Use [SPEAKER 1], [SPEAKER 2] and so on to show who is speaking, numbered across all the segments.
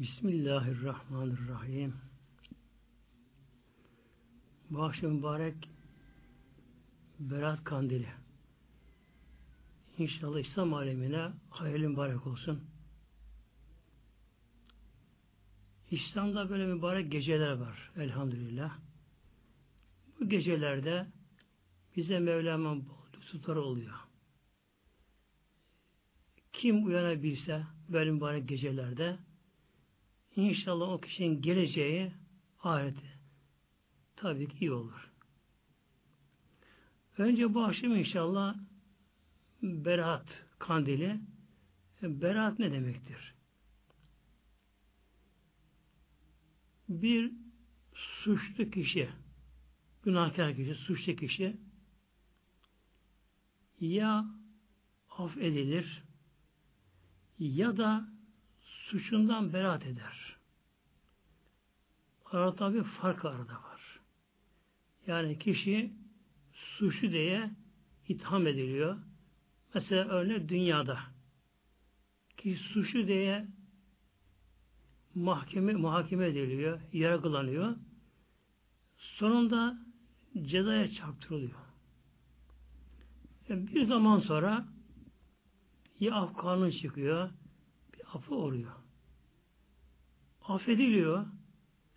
[SPEAKER 1] Bismillahirrahmanirrahim. Bu akşam mübarek Berat Kandili. İnşallah İslam alemine hayırlı mübarek olsun. İslam'da böyle mübarek geceler var elhamdülillah. Bu gecelerde bize Mevlam'ın bol tutarı oluyor. Kim uyanabilse böyle mübarek gecelerde İnşallah o kişinin geleceği ahireti tabii ki iyi olur. Önce bu akşam inşallah Berat kandili. Berat ne demektir? Bir suçlu kişi, günahkar kişi, suçlu kişi ya affedilir ya da suçundan beraat eder. Arada tabi fark arada var. Yani kişi suçlu diye itham ediliyor. Mesela örnek dünyada. Kişi suçlu diye mahkeme muhakeme ediliyor, yargılanıyor. Sonunda cezaya çarptırılıyor. Yani bir zaman sonra ya af kanun çıkıyor, bir affı oluyor. Affediliyor.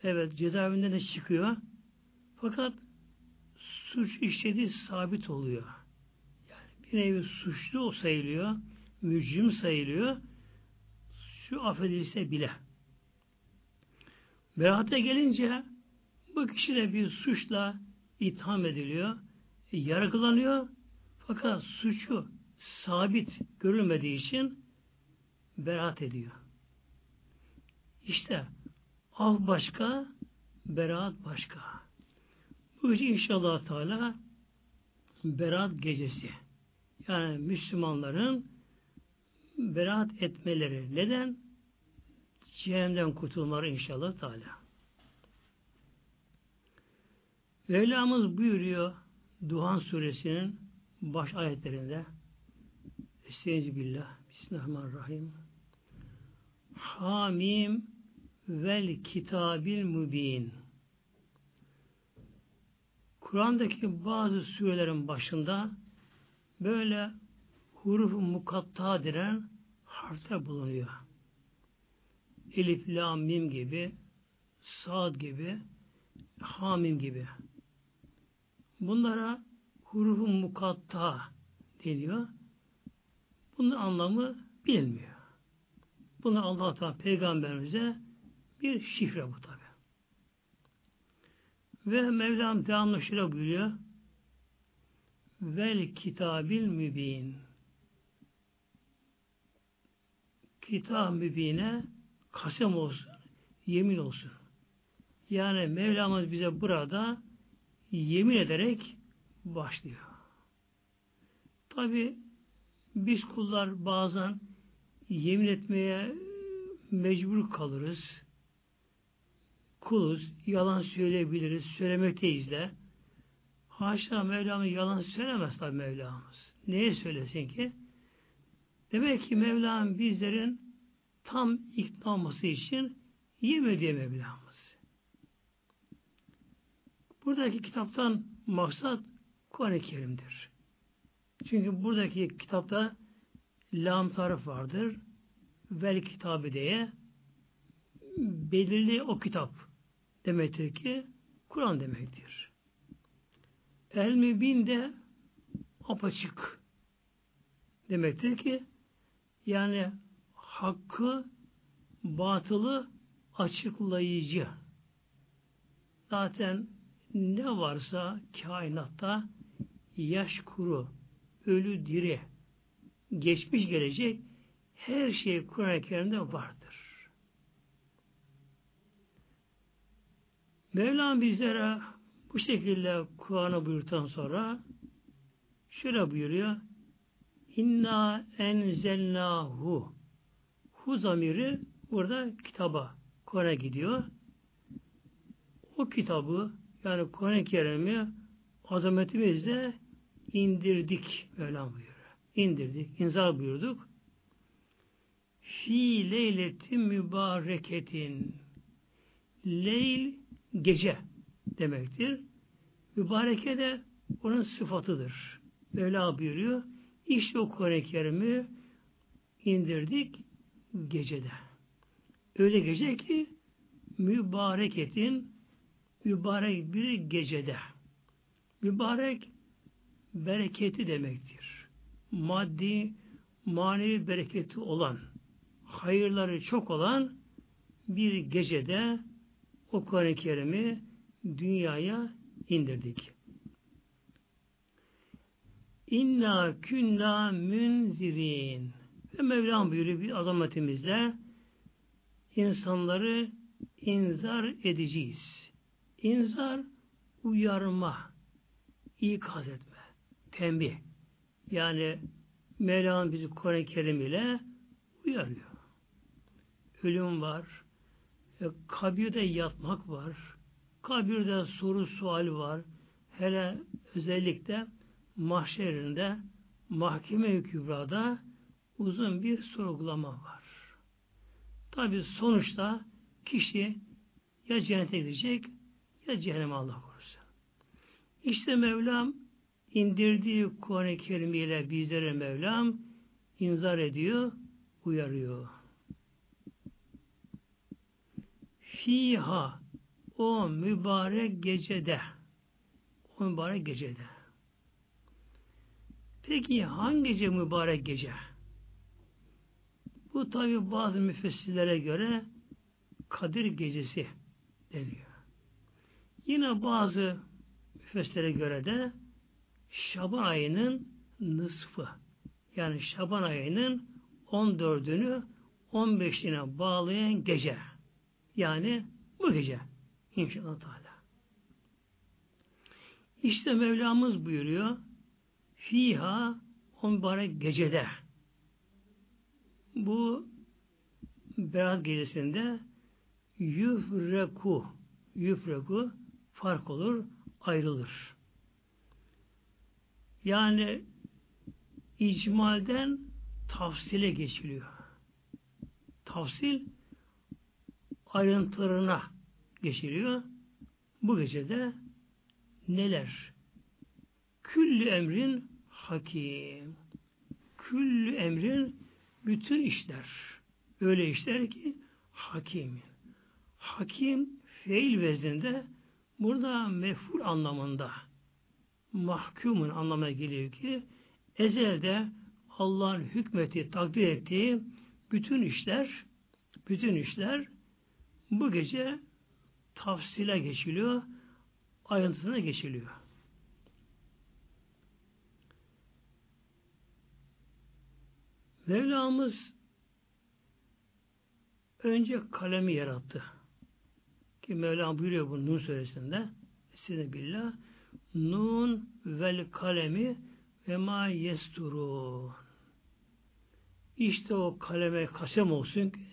[SPEAKER 1] Evet cezaevinden de çıkıyor. Fakat suç işlediği sabit oluyor. Yani bir nevi suçlu sayılıyor. Mücrim sayılıyor. Şu affedilse bile. Berahata gelince bu kişi de bir suçla itham ediliyor. Yargılanıyor. Fakat suçu sabit görülmediği için beraat ediyor. İşte af başka, beraat başka. Bu gece inşallah Teala beraat gecesi. Yani Müslümanların beraat etmeleri. Neden? Cehennemden kurtulmaları inşallah Teala. Mevlamız buyuruyor Duhan suresinin baş ayetlerinde Estaizu billah Bismillahirrahmanirrahim Hamim vel kitabil mübin. Kur'an'daki bazı surelerin başında böyle huruf mukatta denen harfler bulunuyor. Elif, la, mim gibi, sad gibi, hamim gibi. Bunlara huruf mukatta deniyor. Bunun anlamı bilinmiyor. Bunu Allah Teala peygamberimize bir şifre bu tabi. Ve Mevlam devamlı şöyle buyuruyor. Vel kitabil mübin. Kitab mübine kasem olsun, yemin olsun. Yani Mevlamız bize burada yemin ederek başlıyor. Tabi biz kullar bazen yemin etmeye mecbur kalırız. Kuluz, yalan söyleyebiliriz, söylemekteyiz de. Haşa Mevlamız yalan söylemez tabi Mevlamız. Neye söylesin ki? Demek ki Mevlam bizlerin tam ikna olması için ediyor Mevlamız. Buradaki kitaptan maksat Kuran-ı Kerim'dir. Çünkü buradaki kitapta lam tarif vardır. Vel kitabı diye belirli o kitap demektir ki Kur'an demektir. El mübin de apaçık demektir ki yani hakkı batılı açıklayıcı. Zaten ne varsa kainatta yaş kuru, ölü diri, geçmiş gelecek her şey Kur'an-ı Kerim'de vardır. Mevlam bizlere bu şekilde Kur'an'ı buyurtan sonra şöyle buyuruyor İnna enzelnahu Hu zamiri burada kitaba Kur'an'a gidiyor. O kitabı yani Kur'an-ı Kerim'i azametimizle indirdik Mevlam buyuruyor. İndirdik, inzal buyurduk. fi leyletin mübareketin leyl gece demektir. Mübareke de onun sıfatıdır. Mevla buyuruyor. İşte o Kur'an-ı Kerim'i indirdik gecede. Öyle gece ki mübareketin mübarek bir gecede. Mübarek bereketi demektir. Maddi, manevi bereketi olan, hayırları çok olan bir gecede o Kur'an-ı Kerim'i dünyaya indirdik. İnna künna münzirin. Ve Mevlam buyuruyor bir azametimizle insanları inzar edeceğiz. İnzar uyarma, ikaz etme, tembih. Yani Mevlam bizi Kur'an-ı Kerim ile uyarıyor. Ölüm var, e, kabirde yatmak var, kabirde soru sual var. Hele özellikle mahşerinde mahkeme-i kübrada uzun bir sorgulama var. Tabi sonuçta kişi ya cennete gidecek ya cehenneme Allah korusun. İşte Mevlam indirdiği Kuran-ı Kerim ile bizlere Mevlam inzar ediyor, uyarıyor. Fiha o mübarek gecede o mübarek gecede Peki hangi gece mübarek gece? Bu tabi bazı müfessirlere göre Kadir gecesi deniyor. Yine bazı müfessirlere göre de Şaban ayının nısfı yani Şaban ayının 14'ünü 15'ine bağlayan gece. Yani bu gece inşallah Teala. İşte Mevlamız buyuruyor Fiha on mübarek gecede bu Berat gecesinde yüfreku yüfreku fark olur, ayrılır. Yani icmalden tafsile geçiliyor. Tafsil ayrıntılarına geçiliyor. Bu gecede neler? Küllü emrin hakim. Küllü emrin bütün işler. Öyle işler ki hakim. Hakim feil vezninde burada meful anlamında mahkumun anlamına geliyor ki ezelde Allah'ın hükmeti, takdir ettiği bütün işler bütün işler bu gece tafsile geçiliyor, ayrıntısına geçiliyor. Mevlamız önce kalemi yarattı. Ki Mevlam buyuruyor bu Nun suresinde Size billah Nun vel kalemi ve ma yesturun İşte o kaleme kasem olsun ki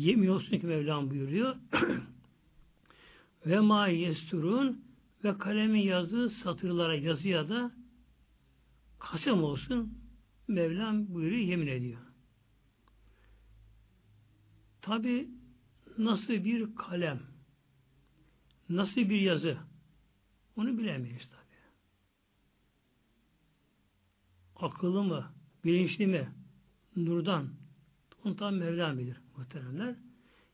[SPEAKER 1] yemin olsun ki Mevlam buyuruyor ve ma yesturun ve kalemin yazdığı satırlara yazıya da kasem olsun Mevlam buyuruyor, yemin ediyor. Tabi nasıl bir kalem, nasıl bir yazı, onu bilemeyiz tabi. Akıllı mı, bilinçli mi, nurdan, onu tam Mevlam bilir muhteremler.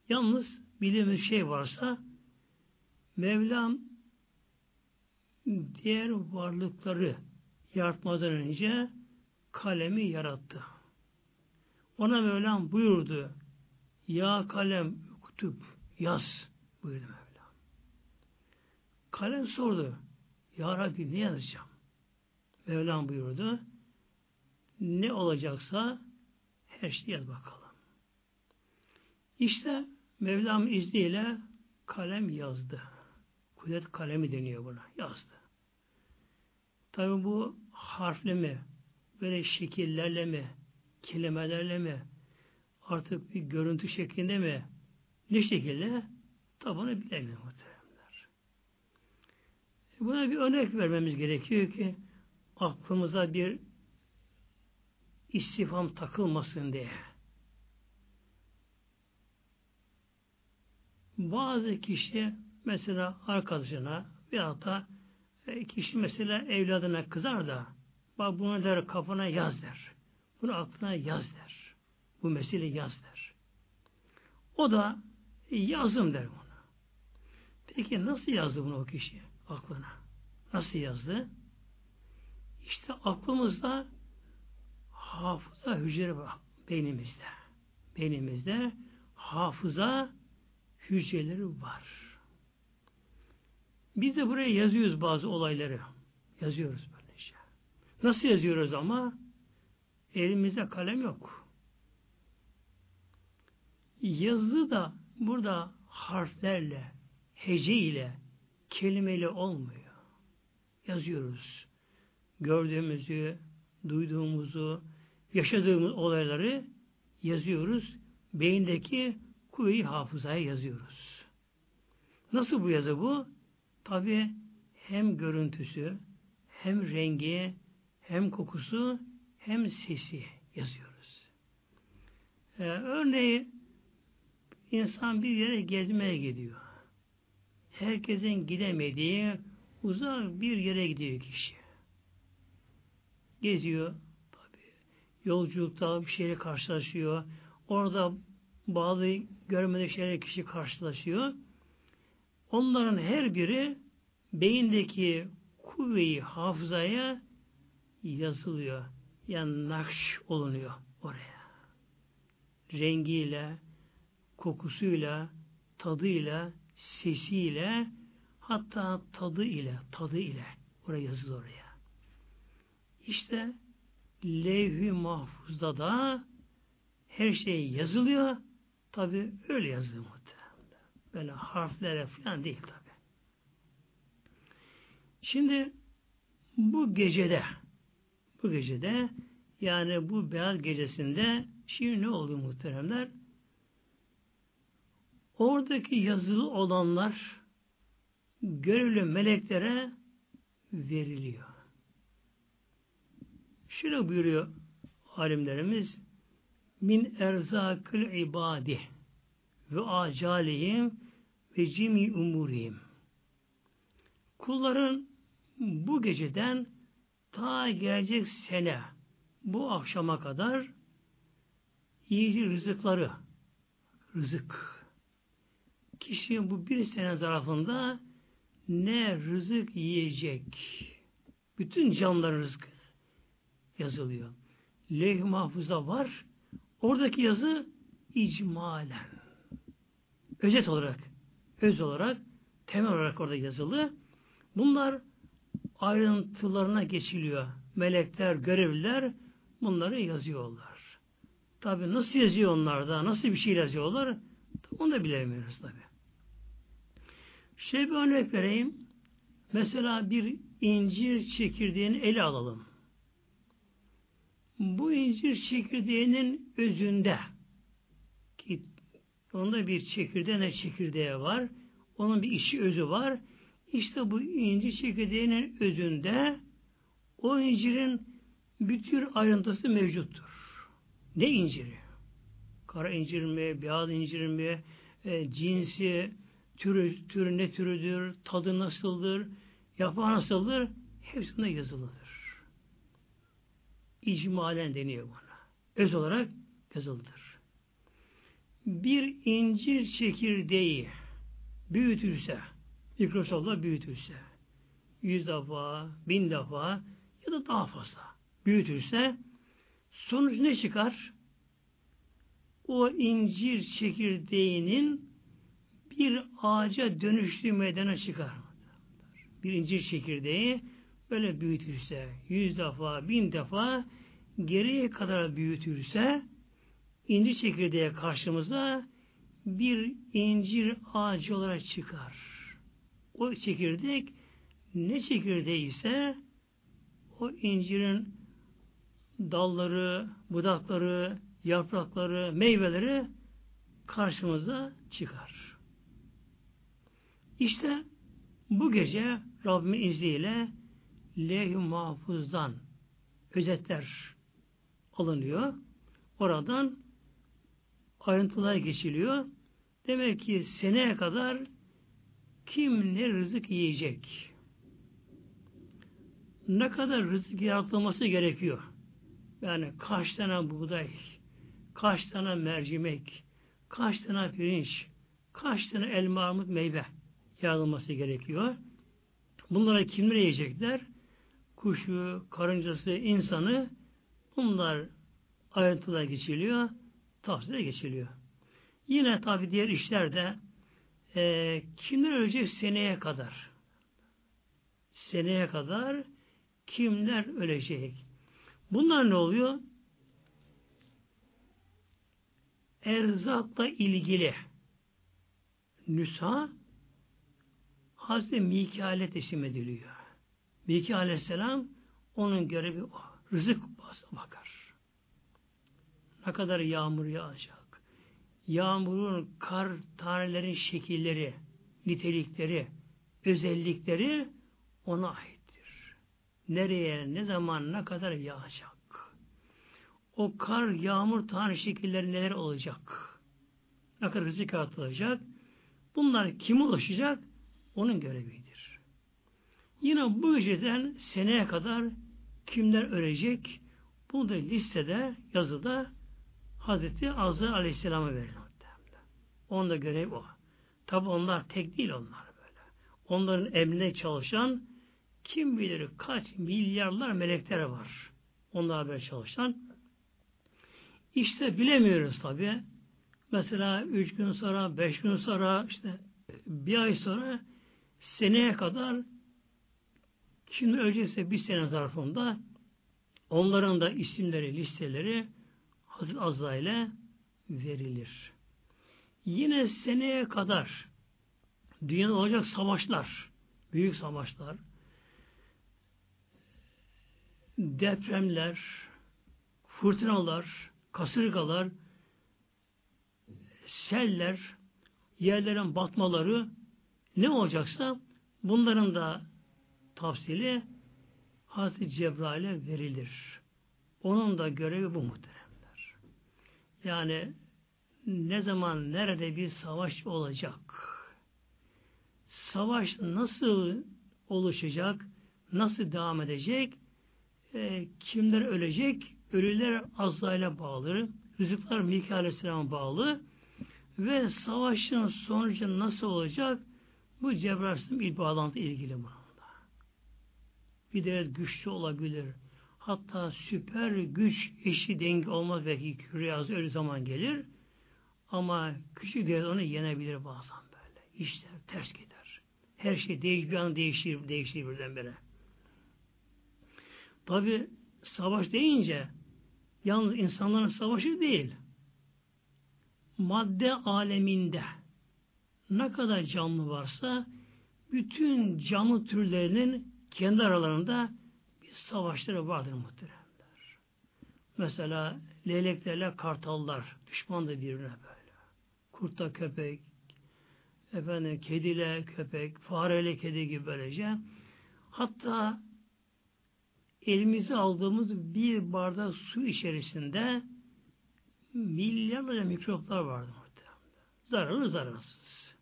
[SPEAKER 1] Yalnız bildiğimiz şey varsa, Mevlam diğer varlıkları yaratmadan önce kalemi yarattı. Ona Mevlam buyurdu. Ya kalem kutup yaz buyurdu Mevlam. Kalem sordu. Ya Rabbi ne yazacağım? Mevlam buyurdu. Ne olacaksa her şeyi yaz bakalım. İşte Mevlam izniyle kalem yazdı. Kudret kalemi deniyor buna. Yazdı. Tabi bu harfle mi, böyle şekillerle mi, kelimelerle mi, artık bir görüntü şeklinde mi, ne şekilde tabanı bilemiyor muhteremler. Buna bir örnek vermemiz gerekiyor ki aklımıza bir istifam takılmasın diye. Bazı kişi mesela arkadaşına veyahut da e, kişi mesela evladına kızar da bak bunu der kafana yaz der. Bunu aklına yaz der. Bu mesele yaz der. O da e, yazım der ona. Peki nasıl yazdı bunu o kişi aklına? Nasıl yazdı? İşte aklımızda hafıza hücre var beynimizde. Beynimizde hafıza hücreleri var. Biz de buraya yazıyoruz bazı olayları. Yazıyoruz böyle şey. Nasıl yazıyoruz ama? Elimizde kalem yok. Yazı da burada harflerle, hece ile, kelimeyle olmuyor. Yazıyoruz. Gördüğümüzü, duyduğumuzu, yaşadığımız olayları yazıyoruz. Beyindeki kuvve-i hafızaya yazıyoruz. Nasıl bu yazı bu? Tabi hem görüntüsü, hem rengi, hem kokusu, hem sesi yazıyoruz. Ee, örneği insan bir yere gezmeye gidiyor. Herkesin gidemediği uzak bir yere gidiyor kişi. Geziyor. Tabi yolculukta bir şeyle karşılaşıyor. Orada bazı görmediği şeyler kişi karşılaşıyor. Onların her biri beyindeki kuvveyi hafızaya yazılıyor. Yani nakş olunuyor oraya. Rengiyle, kokusuyla, tadıyla, sesiyle, hatta tadı ile, tadı ile oraya yazılıyor oraya. İşte levh-i mahfuzda da her şey yazılıyor. Tabi öyle yazılıyor muhtemelen. Böyle harflere falan değil tabi. Şimdi bu gecede bu gecede yani bu beyaz gecesinde şimdi ne oldu muhteremler? Oradaki yazılı olanlar görevli meleklere veriliyor. Şöyle buyuruyor alimlerimiz min erzakül ibadi ve acalihim ve cimi umurihim. Kulların bu geceden ta gelecek sene bu akşama kadar yiyecek rızıkları rızık kişinin bu bir sene zarfında ne rızık yiyecek bütün canlıların rızkı yazılıyor. Levh-i mahfuzda var. Oradaki yazı icmalen. Özet olarak, öz olarak, temel olarak orada yazılı. Bunlar ayrıntılarına geçiliyor. Melekler, görevliler bunları yazıyorlar. Tabi nasıl yazıyor onlar da, nasıl bir şey yazıyorlar onu da bilemiyoruz tabi. Şey bir örnek vereyim. Mesela bir incir çekirdeğini ele alalım. Bu incir çekirdeğinin özünde ki onda bir çekirdeğine çekirdeği var. Onun bir işi özü var. İşte bu incir çekirdeğinin özünde o incirin bütün ayrıntısı mevcuttur. Ne inciri? Kara incir mi, beyaz incir mi, e, cinsi, türü, türü ne türüdür, tadı nasıldır, yapağı nasıldır, hepsinde yazılıdır. İcmalen deniyor buna. Öz olarak yazılıdır. Bir incir çekirdeği büyütülse, mikroskopla büyütülse, yüz defa, bin defa ya da daha fazla büyütülse, sonuç ne çıkar? O incir çekirdeğinin bir ağaca dönüştüğü meydana çıkar. Bir incir çekirdeği böyle büyütülse, yüz defa, bin defa geriye kadar büyütülse, incir çekirdeği karşımıza bir incir ağacı olarak çıkar. O çekirdek ne çekirdeği ise o incirin dalları, budakları, yaprakları, meyveleri karşımıza çıkar. İşte bu gece Rabbimin izniyle leh-i mahfuzdan özetler alınıyor. Oradan ayrıntılara geçiliyor. Demek ki seneye kadar kim ne rızık yiyecek? Ne kadar rızık yaratılması gerekiyor? Yani kaç tane buğday, kaç tane mercimek, kaç tane pirinç, kaç tane elma, armut, meyve yaratılması gerekiyor. Bunlara kimler yiyecekler? Kuşu, karıncası, insanı bunlar ayrıntıda geçiliyor, tavsiyede geçiliyor. Yine tabi diğer işlerde e, kimler ölecek seneye kadar? Seneye kadar kimler ölecek? Bunlar ne oluyor? Erzakla ilgili nüsa Hazreti Mikail'e teslim ediliyor. Mikail Aleyhisselam onun görevi o. Rızık bakar. Ne kadar yağmur yağacak. Yağmurun, kar tanelerin şekilleri, nitelikleri, özellikleri ona aittir. Nereye, ne zaman, ne kadar yağacak. O kar, yağmur tane şekilleri neler olacak. Ne kadar rızık atılacak. Bunlar kim ulaşacak? Onun görevidir. Yine bu geceden seneye kadar kimler ölecek? Bu da listede, yazıda Hazreti Azrail Aleyhisselam'a verilir. Onun da görevi o. Tabi onlar tek değil onlar böyle. Onların emrine çalışan kim bilir kaç milyarlar melekler var. Onlar böyle çalışan. İşte bilemiyoruz tabi. Mesela üç gün sonra, beş gün sonra, işte bir ay sonra seneye kadar kim ölecekse bir sene zarfında onların da isimleri, listeleri Hazreti Azrail'e verilir. Yine seneye kadar dünyada olacak savaşlar, büyük savaşlar, depremler, fırtınalar, kasırgalar, seller, yerlerin batmaları ne olacaksa bunların da tavsili Hazreti Cebrail'e verilir. Onun da görevi bu muhteremler. Yani ne zaman nerede bir savaş olacak? Savaş nasıl oluşacak? Nasıl devam edecek? E, kimler ölecek? Ölüler Azrail'e bağlı. Rızıklar Mikail Aleyhisselam'a bağlı. Ve savaşın sonucu nasıl olacak? Bu Cebrail'in bir bağlantı ilgili bununla. Bir de güçlü olabilir. Hatta süper güç eşi denge olmaz belki küre öyle zaman gelir. Ama küçük devlet onu yenebilir bazen böyle. İşler ters gider. Her şey değiş, bir an değişir, değişir birdenbire. Tabi savaş deyince yalnız insanların savaşı değil madde aleminde ne kadar canlı varsa bütün canlı türlerinin kendi aralarında bir savaşları vardır muhteremler. Mesela leyleklerle kartallar düşman da birbirine böyle. Kurtla köpek, efendim kediyle köpek, fareyle kedi gibi böylece. Hatta elimize aldığımız bir bardak su içerisinde milyarlarca mikroplar vardı. Zararlı zararsız.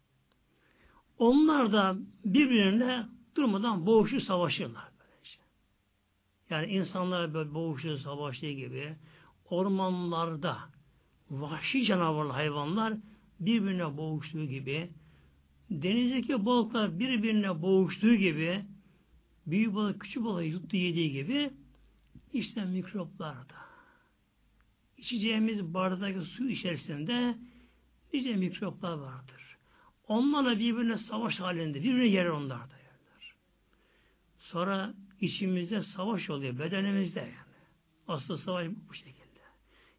[SPEAKER 1] Onlar da birbirine durmadan boğuşu savaşırlar. Böylece. Yani insanlar böyle boğuşu savaştığı gibi ormanlarda vahşi canavarlı hayvanlar birbirine boğuştuğu gibi denizdeki balıklar birbirine boğuştuğu gibi büyük balık küçük balığı yuttu yediği gibi işte mikroplar da içeceğimiz bardaktaki su içerisinde nice mikroplar vardır. Onlarla birbirine savaş halinde, birbirine yer onlar da yerler. Sonra içimizde savaş oluyor, bedenimizde yani. Asıl savaş bu şekilde.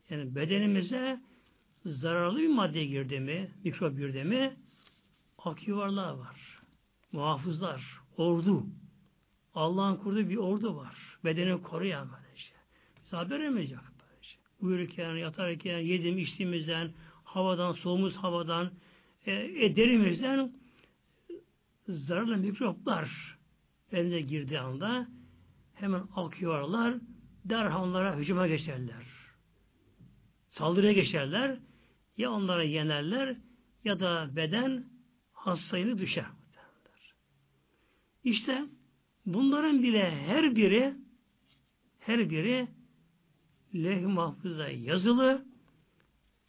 [SPEAKER 1] Yani bedenimize zararlı bir madde girdi mi, mikrop girdi mi, ak yuvarlar var. Muhafızlar, ordu. Allah'ın kurduğu bir ordu var. Bedeni koruyan böyle şey. Biz haber vermeyecek uyurken, yatarken, yediğim içtiğimizden, havadan, soğumuz havadan, e, e, derimizden zararlı mikroplar elinde girdiği anda hemen akıyorlar, derhal onlara hücuma geçerler. Saldırıya geçerler. Ya onlara yenerler ya da beden hastayını düşer. İşte bunların bile her biri her biri leh mahfuzda yazılı.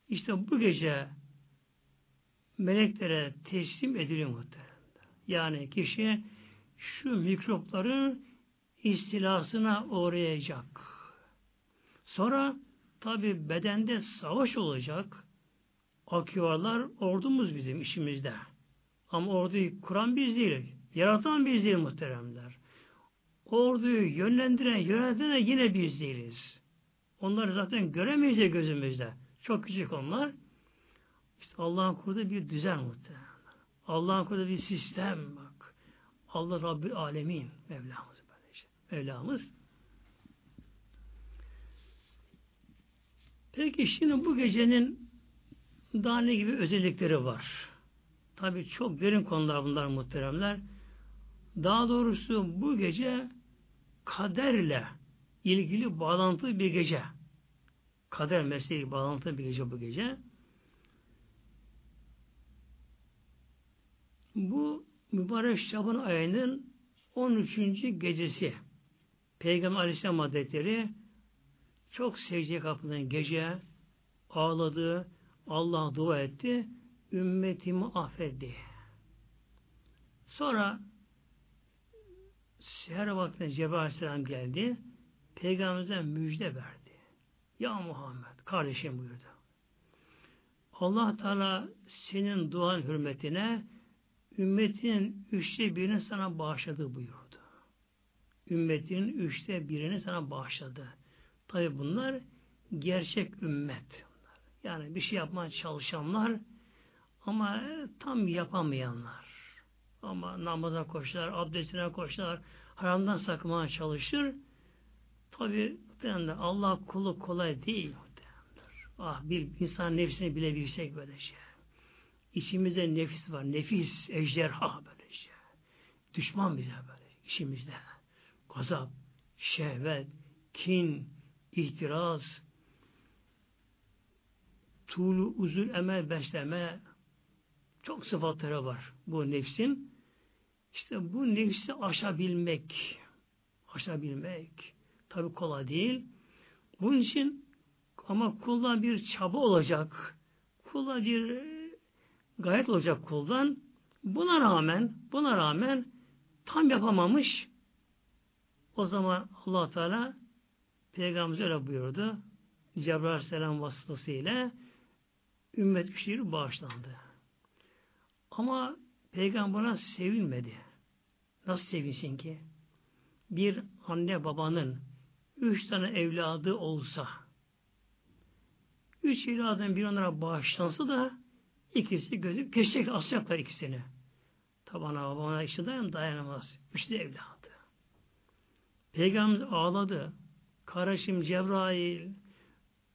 [SPEAKER 1] İşte bu gece meleklere teslim ediliyor muhtemelen. Yani kişi şu mikropların istilasına uğrayacak. Sonra tabi bedende savaş olacak. Akıyorlar ordumuz bizim işimizde. Ama orduyu kuran biz değiliz. Yaratan biz değil muhteremler. Orduyu yönlendiren, yöneten de yine biz değiliz. Onları zaten göremeyiz gözümüzde. Çok küçük onlar. İşte Allah'ın kurduğu bir düzen muhtemelen. Allah'ın kurduğu bir sistem bak. Allah Rabbül Alemin Mevlamız. Mevlamız. Peki şimdi bu gecenin daha ne gibi özellikleri var? Tabi çok derin konular bunlar muhteremler. Daha doğrusu bu gece kaderle ilgili bağlantılı bir gece. Kader mesleği bağlantılı bir gece bu gece. Bu mübarek Şaban ayının 13. gecesi. Peygamber Aleyhisselam Hazretleri çok secdeye kapılan gece ağladı, Allah dua etti, ümmetimi affetti. Sonra seher vaktinde Cebrail Aleyhisselam geldi. Peygamberimize müjde verdi. Ya Muhammed, kardeşim buyurdu. Allah Teala senin duan hürmetine ümmetin üçte birini sana bağışladı buyurdu. Ümmetin üçte birini sana bağışladı. Tabi bunlar gerçek ümmet. Yani bir şey yapmaya çalışanlar ama tam yapamayanlar. Ama namaza koşar, abdestine koşar, haramdan sakınmaya çalışır. Tabi Allah kulu kolay değil. Ah bir insan nefsini bile bilsek böyle şey. İçimizde nefis var. Nefis, ejderha böyle. Düşman bize böyle işimizde. Gazap, şehvet, kin, ihtiras, tuğlu uzun emel besleme çok sıfatları var bu nefsin. İşte bu nefsi aşabilmek aşabilmek tabi kolay değil. Bunun için ama kulda bir çaba olacak. Kulda bir gayet olacak kuldan. Buna rağmen buna rağmen tam yapamamış. O zaman allah Teala Peygamberimiz öyle buyurdu. Cebrail Aleyhisselam vasıtasıyla ümmet güçleri bağışlandı. Ama Peygamber'e sevinmedi. Nasıl sevinsin ki? Bir anne babanın üç tane evladı olsa üç evladın bir onlara bağışlansa da ikisi gözü kesecek asacaklar ikisini. Tabana babana işte dayan dayanamaz. Üç de evladı. Peygamberimiz ağladı. Kardeşim Cebrail,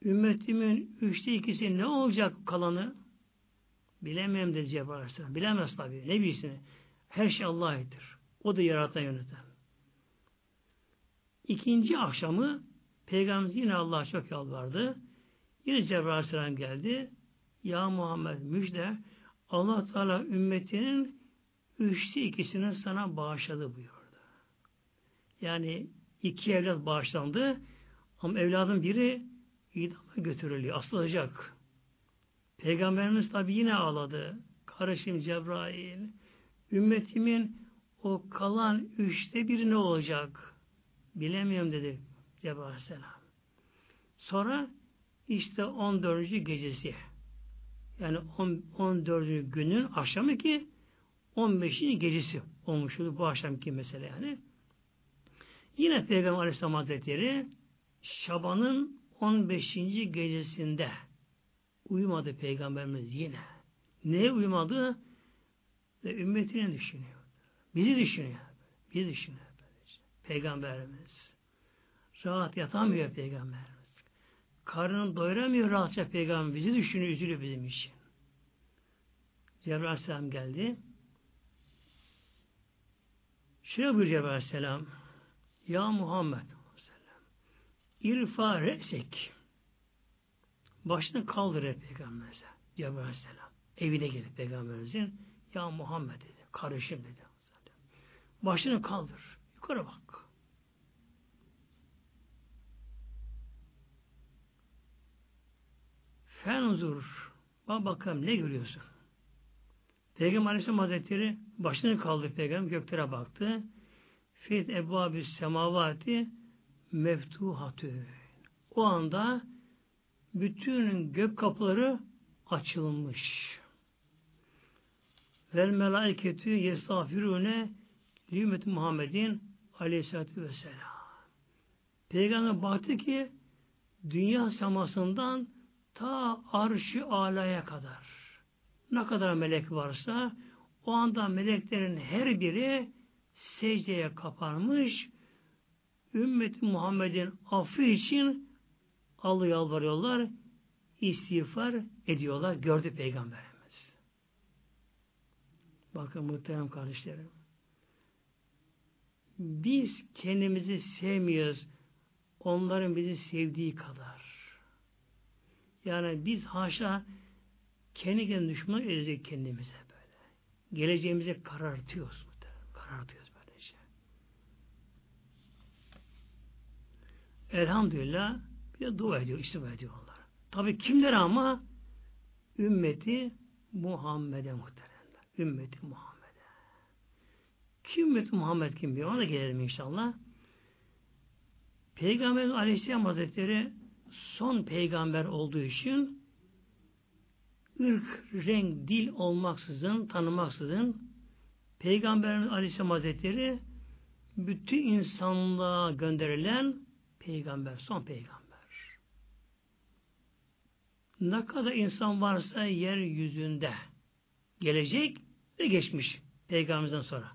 [SPEAKER 1] ümmetimin üçte ikisi ne olacak kalanı? Bilemem dedi Cebrail. Bilemez tabi. Ne bilsin? Her şey Allah'tır. O da yaratan yöneten. İkinci akşamı Peygamberimiz yine Allah'a çok yalvardı. Yine Cebrail geldi. Ya Muhammed müjde Allah Teala ümmetinin üçte ikisini sana bağışladı buyurdu. Yani iki evlat bağışlandı ama evladın biri idama götürülüyor, asılacak. Peygamberimiz tabi yine ağladı. Kardeşim Cebrail, ümmetimin o kalan üçte biri ne olacak? Bilemiyorum dedi Cebrail Aleyhisselam. Sonra işte 14. gecesi yani 14. günün akşamı ki 15. gecesi olmuş bu akşamki mesele yani. Yine Peygamber Aleyhisselam Hazretleri Şaban'ın 15. gecesinde uyumadı Peygamberimiz yine. Neye uyumadı? Ve ümmetini düşünüyor. Bizi düşünüyor. Bizi düşünüyor. Peygamberimiz. Rahat yatamıyor Peygamberimiz. Karnını doyuramıyor rahatça Peygamber. Bizi düşünüyor, üzülüyor bizim için. Cebrail Aleyhisselam geldi. Şöyle buyuruyor Cebrail Aleyhisselam. Ya Muhammed İrfa resek başını kaldır Peygamberimize Cebrail Aleyhisselam. Evine gelip Peygamberimizin ya Muhammed dedi. Kardeşim dedi. Başını kaldır. Yukarı bak. Fenzur. Bak bakalım ne görüyorsun? Peygamber Aleyhisselam Hazretleri başını kaldı Peygamber göklere baktı. Fit ebvabü semavati meftuhatü. O anda bütün gök kapıları açılmış. Vel melaiketü yestağfirune Ümmet Muhammedin Aleyhisselatü Vesselam. Peygamber baktı ki dünya semasından ta arşı alaya kadar ne kadar melek varsa o anda meleklerin her biri secdeye kapanmış ümmeti Muhammed'in affı için Allah yalvarıyorlar istiğfar ediyorlar. Gördü Peygamberimiz. Bakın muhterem kardeşlerim biz kendimizi sevmiyoruz onların bizi sevdiği kadar. Yani biz haşa kendi kendine düşman edecek kendimize böyle. Geleceğimize karartıyoruz. Karartıyoruz böylece. Elhamdülillah bir de dua ediyor, istifa ediyorlar. Tabi kimler ama ümmeti Muhammed'e muhteremler. Ümmeti Muhammed. Kim ümmeti Muhammed kim diyor? Ona gelelim inşallah. Peygamber Aleyhisselam Hazretleri son peygamber olduğu için ırk, renk, dil olmaksızın, tanımaksızın Peygamberimiz Aleyhisselam Hazretleri bütün insanlığa gönderilen peygamber, son peygamber. Ne kadar insan varsa yeryüzünde gelecek ve geçmiş peygamberimizden sonra.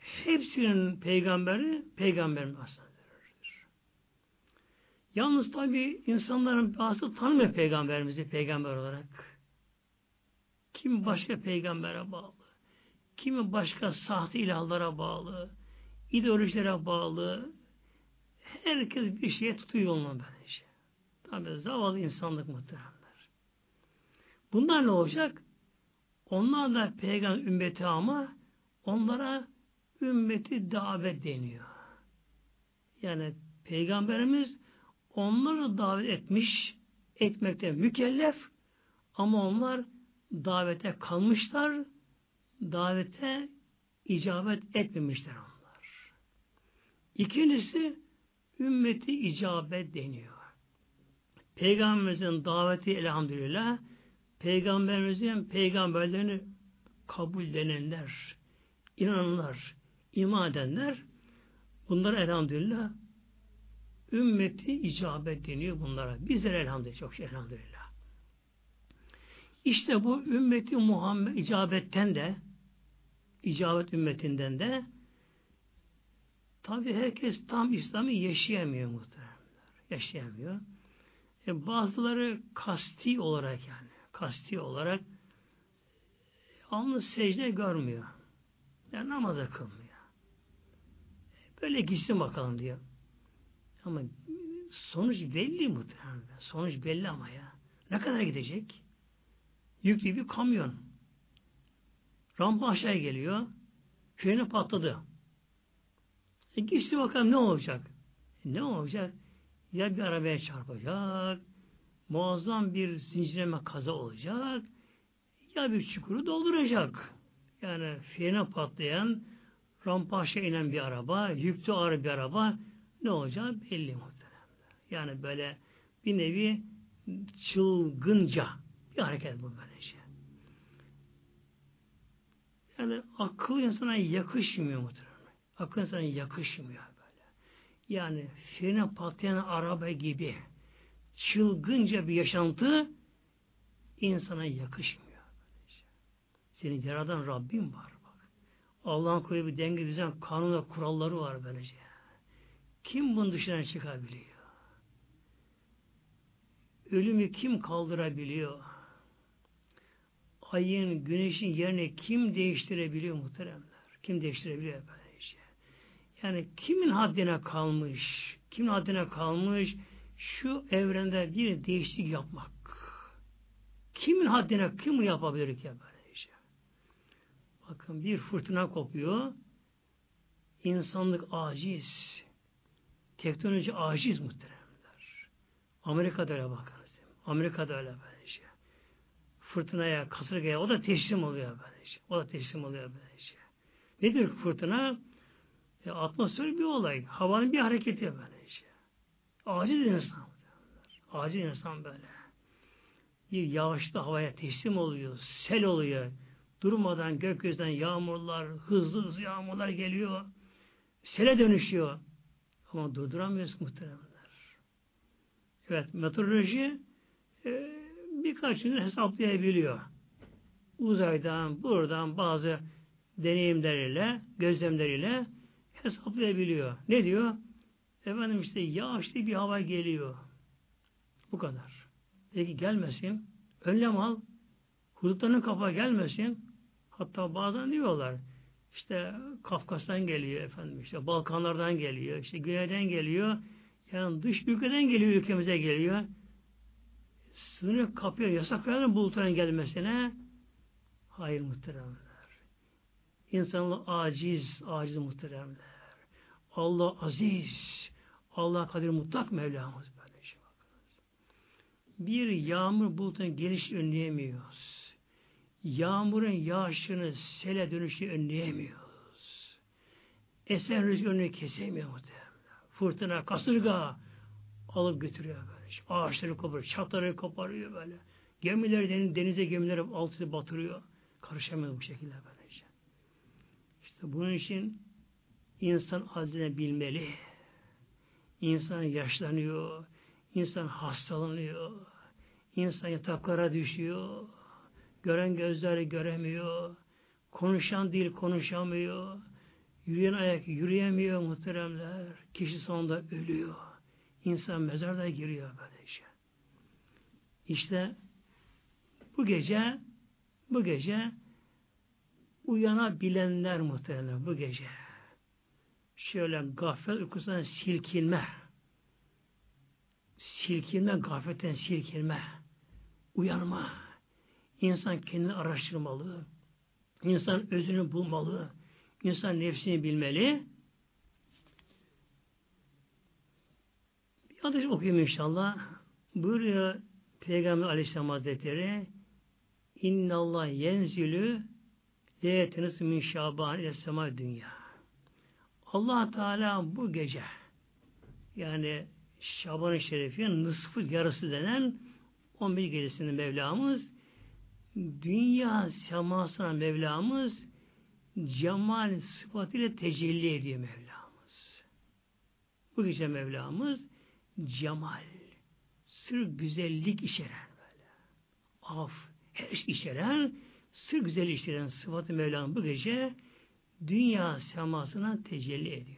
[SPEAKER 1] Hepsinin peygamberi peygamberin aslındadır. Yalnız tabi insanların bazı tanımıyor peygamberimizi peygamber olarak. Kim başka peygambere bağlı, kimi başka sahte ilahlara bağlı, ideolojilere bağlı, herkes bir şeye tutuyor yoluna böylece. Tabi zavallı insanlık muhteremler. Bunlar ne olacak? Onlar da peygamber ümmeti ama onlara ümmeti davet deniyor. Yani Peygamberimiz onları davet etmiş, etmekte mükellef ama onlar davete kalmışlar, davete icabet etmemişler onlar. İkincisi ümmeti icabet deniyor. Peygamberimizin daveti elhamdülillah Peygamberimizin peygamberlerini kabul denenler, inananlar, iman edenler bunlar elhamdülillah ümmeti icabet deniyor bunlara. Bizler elhamdülillah çok şey elhamdülillah. İşte bu ümmeti Muhammed icabetten de icabet ümmetinden de tabi herkes tam İslam'ı yaşayamıyor muhtemelen. Yaşayamıyor. E bazıları kasti olarak yani kasti olarak alnı secde görmüyor. Yani namaza kılmıyor. Böyle gitsin bakalım diyor. Ama sonuç belli muhtemelen. Sonuç belli ama ya. Ne kadar gidecek? Yüklü bir kamyon. Rampa aşağıya geliyor. Freni patladı. E gitsin bakalım ne olacak? E ne olacak? Ya bir arabaya çarpacak, muazzam bir zincirleme kaza olacak, ya bir çukuru dolduracak. Yani frene patlayan rampa aşağı inen bir araba, yüklü ağır bir araba ne olacağı belli muhtemelen. Yani böyle bir nevi çılgınca bir hareket bu böylece. Yani akıl insana yakışmıyor muhtemelen. Akıl insana yakışmıyor böyle. Yani frene patlayan araba gibi çılgınca bir yaşantı insana yakışmıyor. Böylece. Senin yaradan Rabbim var. Allah'ın koyduğu bir denge düzen, kanun ve kuralları var böylece. Kim bunun dışına çıkabiliyor? Ölümü kim kaldırabiliyor? Ayın, güneşin yerini kim değiştirebiliyor muhteremler? Kim değiştirebiliyor böylece? Yani kimin haddine kalmış? Kimin haddine kalmış? Şu evrende bir değişiklik yapmak. haddine kim yapabilir ki böyle şey? Bakın bir fırtına kopuyor. İnsanlık aciz. Teknoloji aciz muhteremler. Amerika'da öyle bakınız. Amerika'da öyle böyle şey. Fırtınaya, kasırgaya o da teslim oluyor böyle şey. O da teslim oluyor böyle şey. Nedir fırtına? E, atmosfer bir olay. Havanın bir hareketi böyle şey. Aciz insan. Aciz insan böyle. Bir yağışta havaya teslim oluyor. Sel oluyor. Durmadan gökyüzünden yağmurlar, hızlı hızlı yağmurlar geliyor. Sele dönüşüyor. Ama durduramıyoruz muhteremler. Evet, meteoroloji e, birkaç gün hesaplayabiliyor. Uzaydan, buradan bazı deneyimleriyle, gözlemleriyle hesaplayabiliyor. Ne diyor? Efendim işte yağışlı bir hava geliyor. Bu kadar. Peki gelmesin. Önlem al. Hudutlarının kafa gelmesin. Hatta bazen diyorlar işte Kafkas'tan geliyor efendim işte Balkanlardan geliyor işte Güney'den geliyor yani dış ülkeden geliyor ülkemize geliyor sınır kapıyor yasak koyalım bulutların gelmesine hayır muhteremler insanlık aciz aciz muhteremler Allah aziz Allah kadir mutlak Mevlamız böyle şey bakınız. Bir yağmur bulutun geliş önleyemiyoruz. Yağmurun yağışını sele dönüşü önleyemiyoruz. Esen rüzgarını kesemiyor muhtemelen. Fırtına, kasırga alıp götürüyor böyle. Ağaçları koparıyor, çatları koparıyor böyle. Gemileri denize gemileri altı batırıyor. Karışamıyor bu şekilde böylece. İşte bunun için insan azine bilmeli. İnsan yaşlanıyor. insan hastalanıyor. insan yataklara düşüyor. Gören gözleri göremiyor. Konuşan dil konuşamıyor. Yürüyen ayak yürüyemiyor muhteremler. Kişi sonunda ölüyor. İnsan mezarda giriyor böylece. İşte bu gece bu gece uyanabilenler muhtemelen bu gece. Şöyle gaflet uykusundan silkinme. Silkinme, gafletten silkinme. Uyanma İnsan kendini araştırmalı. İnsan özünü bulmalı. İnsan nefsini bilmeli. Bir hadis okuyayım inşallah. Buyuruyor Peygamber Aleyhisselam Hazretleri İnna Allah yenzilü leyeteniz min şaban ile dünya. Allah Teala bu gece yani Şaban-ı Şerif'in nısfı yarısı denen 11 gecesinde Mevlamız dünya semasına Mevlamız cemal sıfatıyla tecelli ediyor Mevlamız. Bu gece Mevlamız cemal, sır güzellik içeren böyle. Af, her şey içeren, sır güzel içeren sıfatı Mevlamız bu gece dünya semasına tecelli ediyor.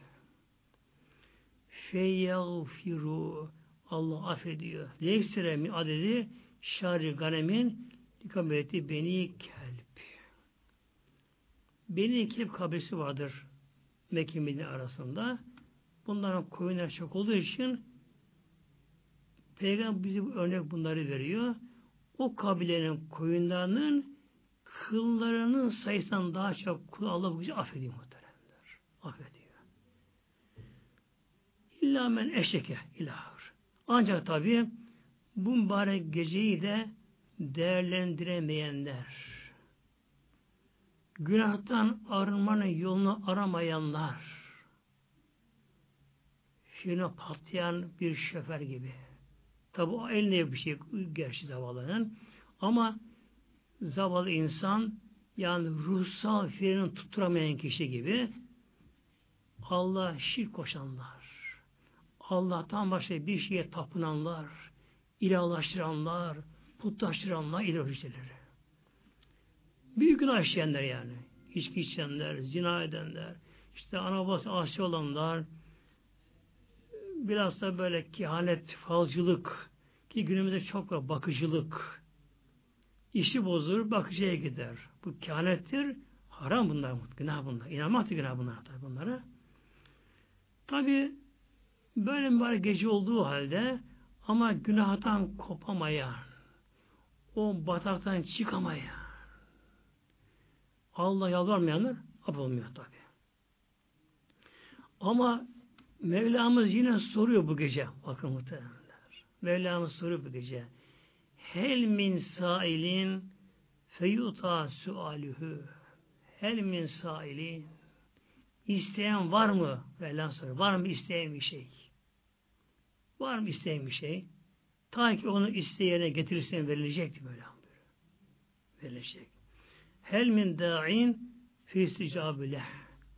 [SPEAKER 1] Feyyagfiru Allah affediyor. Leksire min adedi şari ganemin Likabeti Beni Kelp. Beni Kelp kabilesi vardır Mekke arasında. Bunların koyunlar çok olduğu için Peygamber bize örnek bunları veriyor. O kabilenin koyunlarının kıllarının sayısından daha çok kul Allah bu gece affediyor muhteremler. Affediyor. İlla men eşeke ilahır. Ancak tabi bu mübarek geceyi de değerlendiremeyenler, günahtan arınmanın yolunu aramayanlar, fiine patlayan bir şoför gibi. Tabi eline bir şey gerçi zavallının. Ama zavallı insan yani ruhsal freni tutturamayan kişi gibi Allah şirk koşanlar, Allah'tan başka bir şeye tapınanlar, ilahlaştıranlar, putlaştıranlar ideolojileri. Büyük günah işleyenler yani. İçki içenler, zina edenler, işte ana babası asi olanlar, biraz da böyle kehanet, falcılık, ki günümüzde çok var, bakıcılık, işi bozur, bakıcıya gider. Bu kehanettir, haram bunlar, günah bunlar. İnanmak günah bunlar tabi bunlara. Tabi böyle bir gece olduğu halde ama günahtan kopamayan, o bataktan çıkamaya. Allah yalvarmayanlar ab olmuyor tabi. Ama Mevlamız yine soruyor bu gece. Bakın muhtemelenler. Mevlamız soruyor bu gece. Hel min sailin feyuta sualühü. Hel min sailin. İsteyen var mı? Mevlam soruyor. Var mı isteyen bir şey? Var mı isteyen bir şey? Ta ki onu isteyene getirirsen Mevlam buyuruyor. Verilecek. Hel min da'in fi isticabü leh.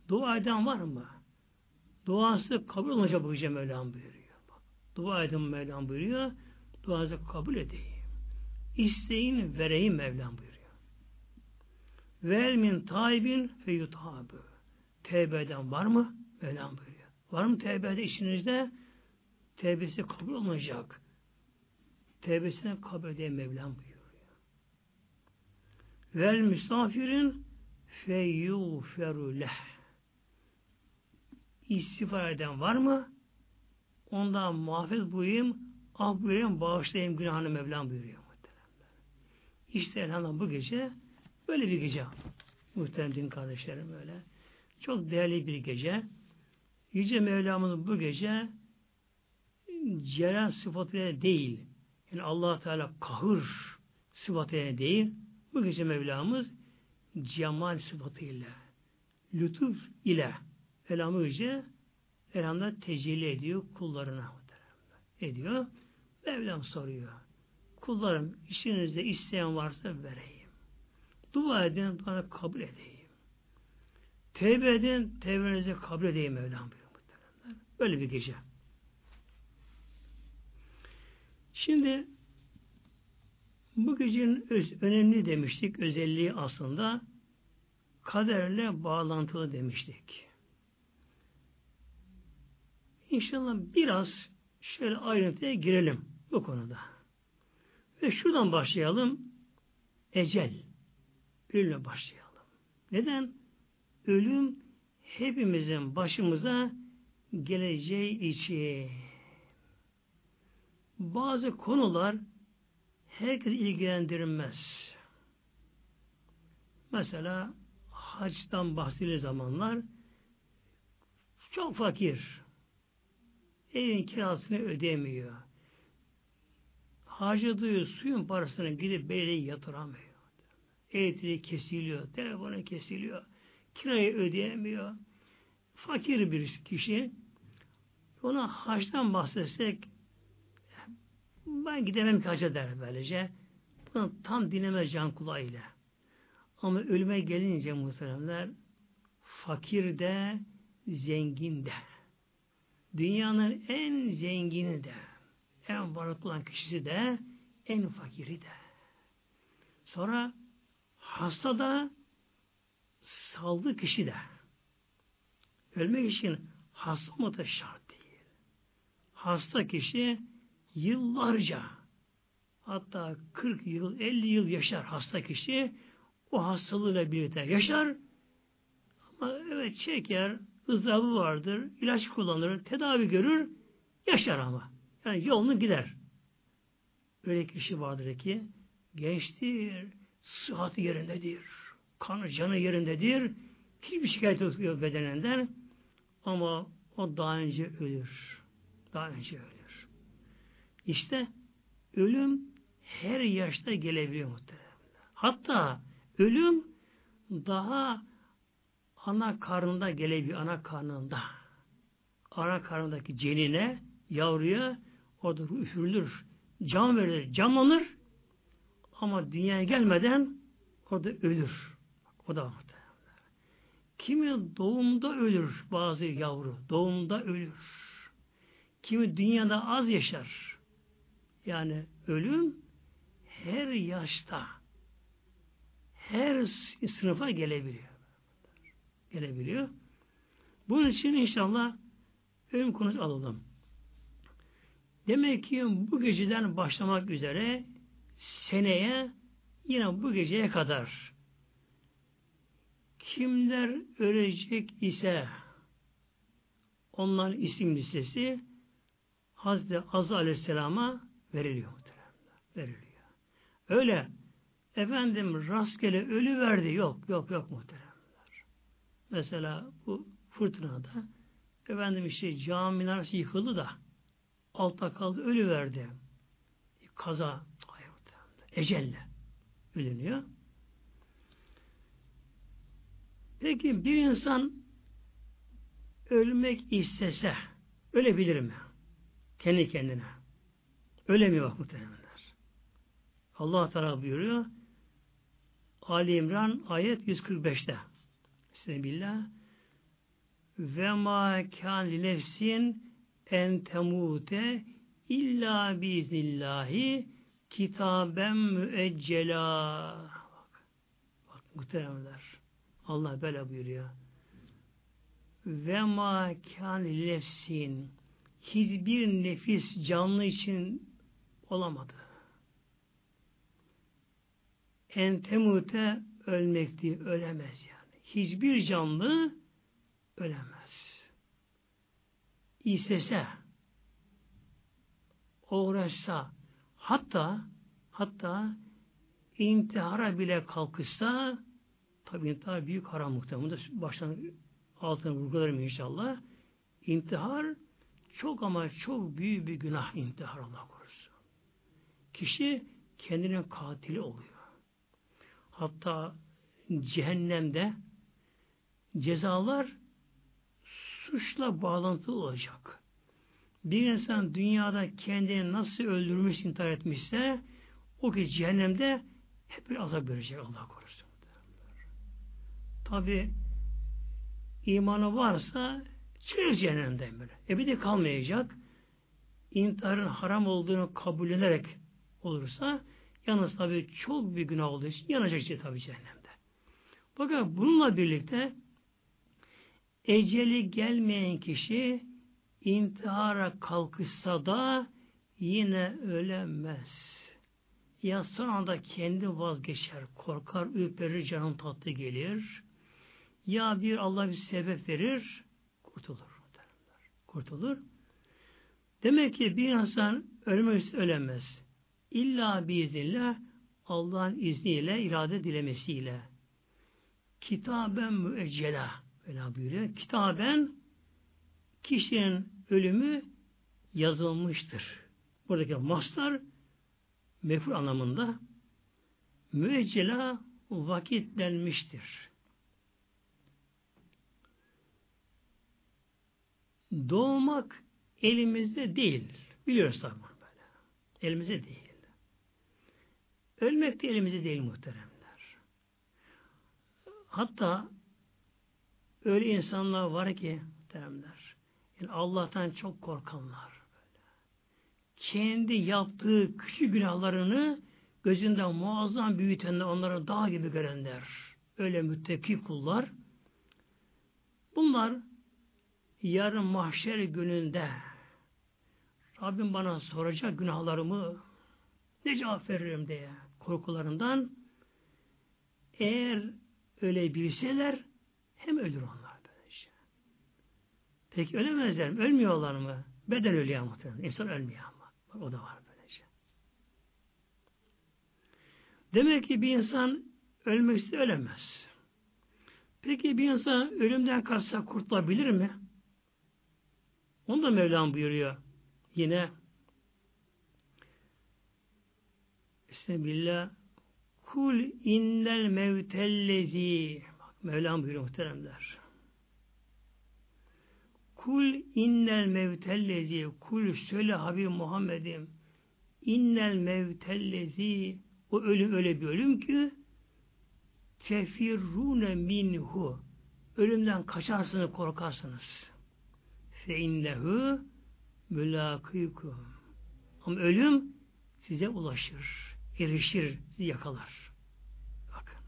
[SPEAKER 1] Dua eden var mı? Duası kabul olacak bu Mevlam buyuruyor. Bak, dua edin Mevlam buyuruyor. Duanızı kabul edeyim. İsteyin vereyim Mevlam buyuruyor. Vel min taibin fe yutabı. Tevbe eden var mı? Mevlam buyuruyor. Var mı tevbe işinizde? Tevbesi kabul olmayacak. Tevbesine kabul edeyim Mevlam buyuruyor. Vel misafirin fe yuferu leh istiğfar eden var mı? Ondan muhafız buyurayım, af buyurayım, bağışlayayım günahını Mevlam buyuruyor. İşte elhamdülillah bu gece böyle bir gece. Muhterem din kardeşlerim böyle. Çok değerli bir gece. Yüce Mevlam'ın bu gece celal sıfatıyla değil. Yani allah Teala kahır sıfatıyla değil. Bu gece Mevlamız cemal sıfatıyla, lütuf ile Elhamı Yüce Elhamda tecelli ediyor kullarına ediyor. Mevlam soruyor. Kullarım işinizde isteyen varsa vereyim. Dua edin, duanı kabul edeyim. Tevbe edin, tevbenizi kabul edeyim Mevlam buyuruyor. Böyle bir gece. Şimdi bu gecenin öz, önemli demiştik, özelliği aslında kaderle bağlantılı demiştik. İnşallah biraz şöyle ayrıntıya girelim bu konuda. Ve şuradan başlayalım. Ecel. Ölümle başlayalım. Neden? Ölüm hepimizin başımıza geleceği için. Bazı konular herkes ilgilendirilmez. Mesela haçtan bahsedilir zamanlar çok fakir, evin kirasını ödemiyor. Harcadığı suyun parasını gidip belediye yatıramıyor. Elektriği kesiliyor, telefonu kesiliyor, kirayı ödeyemiyor. Fakir bir kişi ona haçtan bahsetsek ben gidemem ki hacca der böylece. Bunu tam dinlemez can kulağıyla. Ama ölüme gelince muhteremler fakir de zengin de dünyanın en zengini de, en varlıklı olan kişisi de, en fakiri de. Sonra hasta da, saldı kişi de. Ölmek için hasta mı da şart değil. Hasta kişi yıllarca, hatta 40 yıl, 50 yıl yaşar hasta kişi, o hastalığıyla birlikte yaşar, ama evet çeker, ızdırabı vardır, ilaç kullanır, tedavi görür, yaşar ama. Yani yolunu gider. Öyle kişi vardır ki gençtir, sıhhati yerindedir, kanı canı yerindedir, hiçbir şikayet yok bedeninden ama o daha önce ölür. Daha önce ölür. İşte ölüm her yaşta gelebiliyor muhtemelen. Hatta ölüm daha ana karnında gelebiliyor, ana karnında. Ana karnındaki cenine, yavruya orada üfürülür, can verilir, canlanır ama dünyaya gelmeden orada ölür. O da muhtemelen. Kimi doğumda ölür bazı yavru, doğumda ölür. Kimi dünyada az yaşar. Yani ölüm her yaşta, her sınıfa gelebiliyor gelebiliyor. Bunun için inşallah ölüm konusu alalım. Demek ki bu geceden başlamak üzere seneye yine bu geceye kadar kimler ölecek ise onların isim listesi Hazreti Azza Aleyhisselam'a veriliyor. Veriliyor. Öyle efendim rastgele ölü verdi. Yok, yok, yok muhteremler. Mesela bu fırtınada efendim işte cami minaresi yıkıldı da altta kaldı ölü verdi. Kaza, hayır, ecelle ölünüyor. Peki bir insan ölmek istese ölebilir mi? Kendi kendine. Ölemiyor bak muhtemelenler. Allah Teala buyuruyor Ali İmran ayet 145'te Bismillah. Ve ma kan li nefsin en temute illa biiznillahi kitaben müeccela. Bak, bak muhteremler Allah böyle buyuruyor. Ve ma kan nefsin hiçbir nefis canlı için olamadı entemute ölmek diye ölemez yani. Hiçbir canlı ölemez. İstese uğraşsa hatta hatta intihara bile kalkışsa tabi intihar büyük haram muhtemelen. Baştan altını vurgularım inşallah. İntihar çok ama çok büyük bir günah intihar Allah. Kişi kendinin katili oluyor. Hatta cehennemde cezalar suçla bağlantılı olacak. Bir insan dünyada kendini nasıl öldürmüş, intihar etmişse o ki cehennemde hep bir azap görecek Allah korusun. Tabi imanı varsa çıkar cehennemden böyle. Ebedi kalmayacak. İntiharın haram olduğunu kabullenerek olursa Yalnız tabi çok bir günah olduğu için yanacak işte tabi cehennemde. Fakat bununla birlikte eceli gelmeyen kişi intihara kalkışsa da yine ölemez. Ya son anda kendi vazgeçer, korkar, ürperir, canın tatlı gelir. Ya bir Allah bir sebep verir, kurtulur. Kurtulur. Demek ki bir insan ölmek ölemez. İlla biiznillah Allah'ın izniyle, irade dilemesiyle. Kitaben müeccela öyle buyuruyor. Kitaben kişinin ölümü yazılmıştır. Buradaki maslar meful anlamında müeccela vakitlenmiştir. Doğmak elimizde değil. Biliyoruz tabi böyle. Elimizde değil. Ölmek de elimizde değil muhteremler. Hatta öyle insanlar var ki muhteremler. Yani Allah'tan çok korkanlar. Böyle. Kendi yaptığı küçük günahlarını gözünden muazzam büyütenler, onları dağ gibi görenler. Öyle müttaki kullar. Bunlar yarın mahşer gününde Rabbim bana soracak günahlarımı ne cevap veririm diye korkularından eğer öyle bilseler hem ölür onlar böylece. Peki ölemezler mi? Ölmüyorlar mı? Beden ölüyor muhtemelen. İnsan ölmüyor ama. Bak, o da var böylece. Demek ki bir insan ölmek ise ölemez. Peki bir insan ölümden kaçsa kurtulabilir mi? Onu da Mevlam buyuruyor. Yine Bismillah Kul innel mevtellezi. Bak Mevlam buyuruyor muhteremler. Kul innel mevtellezi. Kul söyle Habib Muhammed'im. İnnel mevtellezi. O ölüm öyle bir ölüm ki tefirrune minhu. Ölümden kaçarsınız korkarsınız. Fe innehu mülakikum ama ölüm size ulaşır erişir, sizi yakalar. Bakın.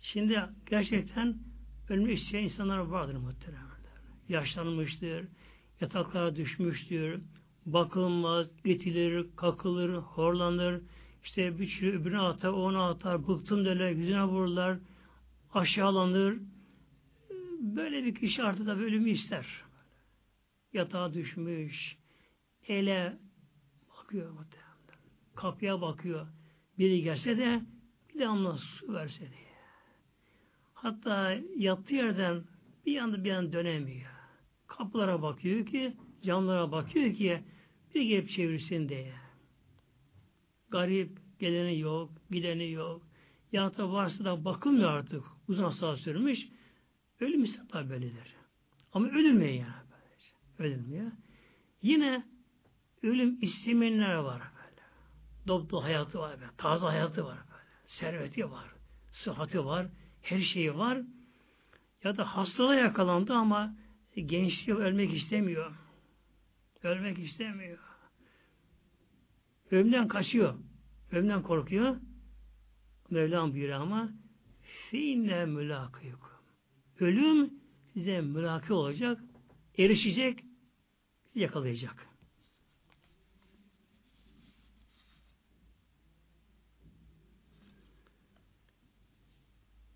[SPEAKER 1] Şimdi gerçekten ölmek isteyen insanlar vardır muhtemelen. Yaşlanmıştır, yataklara düşmüştür, bakılmaz, itilir, kakılır, horlanır, işte bir şey öbürüne atar, ona atar, bıktım derler, yüzüne vururlar, aşağılanır. Böyle bir kişi artık da ölümü ister. Yatağa düşmüş, ele bakıyor kapıya bakıyor. biri gelse de bir damla su verse diye. Hatta yattığı yerden bir anda bir an dönemiyor. Kapılara bakıyor ki, camlara bakıyor ki bir gelip çevirsin diye. Garip, geleni yok, gideni yok. Ya da varsa da bakılmıyor artık. Uzun saat sürmüş. Ölüm ise tabi böyledir. Ama ölülmüyor yani. Böylece. Ölünmüyor. Yine ölüm istemeyenler var Doptu hayatı var böyle. Taze hayatı var böyle. Serveti var. Sıhhati var. Her şeyi var. Ya da hastalığa yakalandı ama gençliği ölmek istemiyor. Ölmek istemiyor. Ölümden kaçıyor. Ölümden korkuyor. Mevlam buyuruyor ama feinne mülakıyukum. Ölüm size mülaki olacak, erişecek, yakalayacak.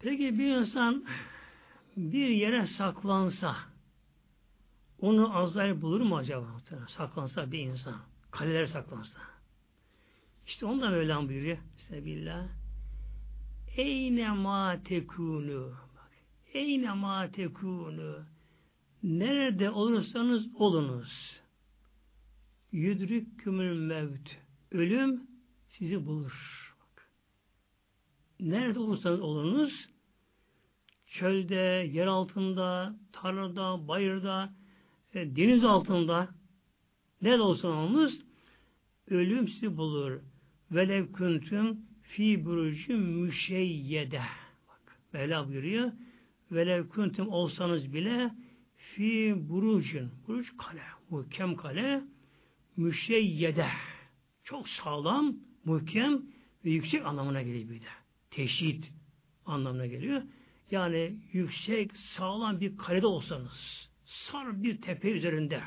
[SPEAKER 1] Peki bir insan bir yere saklansa onu Azrail bulur mu acaba? Saklansa bir insan. Kaleler saklansa. İşte onu da Mevlam buyuruyor. Sebillah. Eyne ma tekunu. Eyne ma tekunu. Nerede olursanız olunuz. Yüdrük kümül mevt. Ölüm sizi bulur. Nerede olursanız olunuz çölde, yer altında, tarlada, bayırda, e, deniz altında ne de olsa olunuz ölüm sizi bulur. Velev küntüm fi burucun müşeyyede. Bak, Mevla buyuruyor. Velev küntüm olsanız bile fi burucun. Buruc kale. Muhkem kale. Müşeyyede. Çok sağlam, muhkem ve yüksek anlamına geliyor bir de. Teşhit anlamına geliyor. Yani yüksek, sağlam bir kalede olsanız, sar bir tepe üzerinde,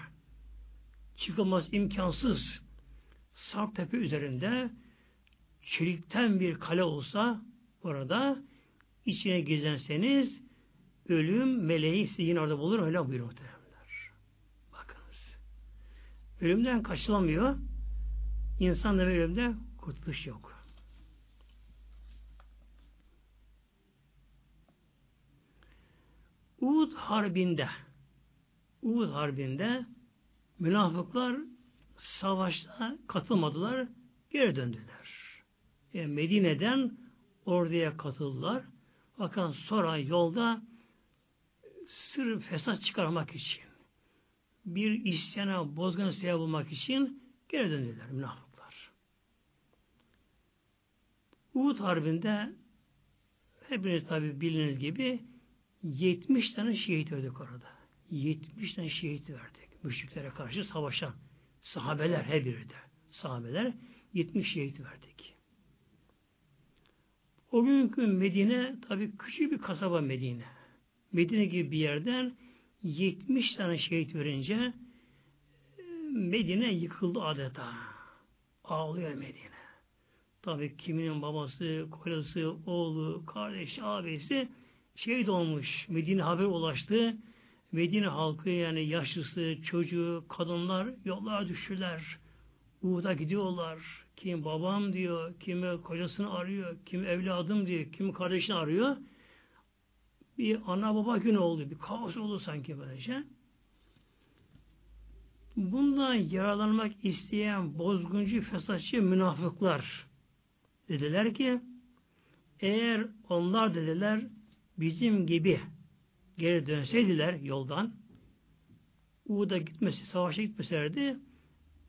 [SPEAKER 1] çıkılmaz imkansız, sar tepe üzerinde, çelikten bir kale olsa, orada, içine gizlenseniz, ölüm meleği sizi yine orada bulur, öyle buyuruyor muhteremler. Bakınız. Ölümden kaçılamıyor, insan da ölümde kurtuluş yok. Uhud Harbi'nde Uhud Harbi'nde münafıklar savaşta katılmadılar, geri döndüler. Yani Medine'den orduya katıldılar. Fakat sonra yolda sır fesat çıkarmak için bir isyana bozgun sebep bulmak için geri döndüler münafıklar. Uhud Harbi'nde hepiniz tabi bildiğiniz gibi 70 tane şehit verdik orada. 70 tane şehit verdik. Müşriklere karşı savaşan sahabeler her biri de. Sahabeler 70 şehit verdik. O günkü Medine tabi küçük bir kasaba Medine. Medine gibi bir yerden 70 tane şehit verince Medine yıkıldı adeta. Ağlıyor Medine. Tabi kiminin babası, kocası, oğlu, kardeşi, abisi şehit olmuş. Medine haber ulaştı. Medine halkı yani yaşlısı, çocuğu, kadınlar yollara düştüler. Uhud'a gidiyorlar. Kim babam diyor, kimi kocasını arıyor, kim evladım diyor, kim kardeşini arıyor. Bir ana baba günü oldu, bir kaos oldu sanki böylece. Bundan yaralanmak isteyen bozguncu, fesatçı münafıklar dediler ki eğer onlar dediler bizim gibi geri dönseydiler yoldan Uğud'a gitmesi, savaşa gitmeselerdi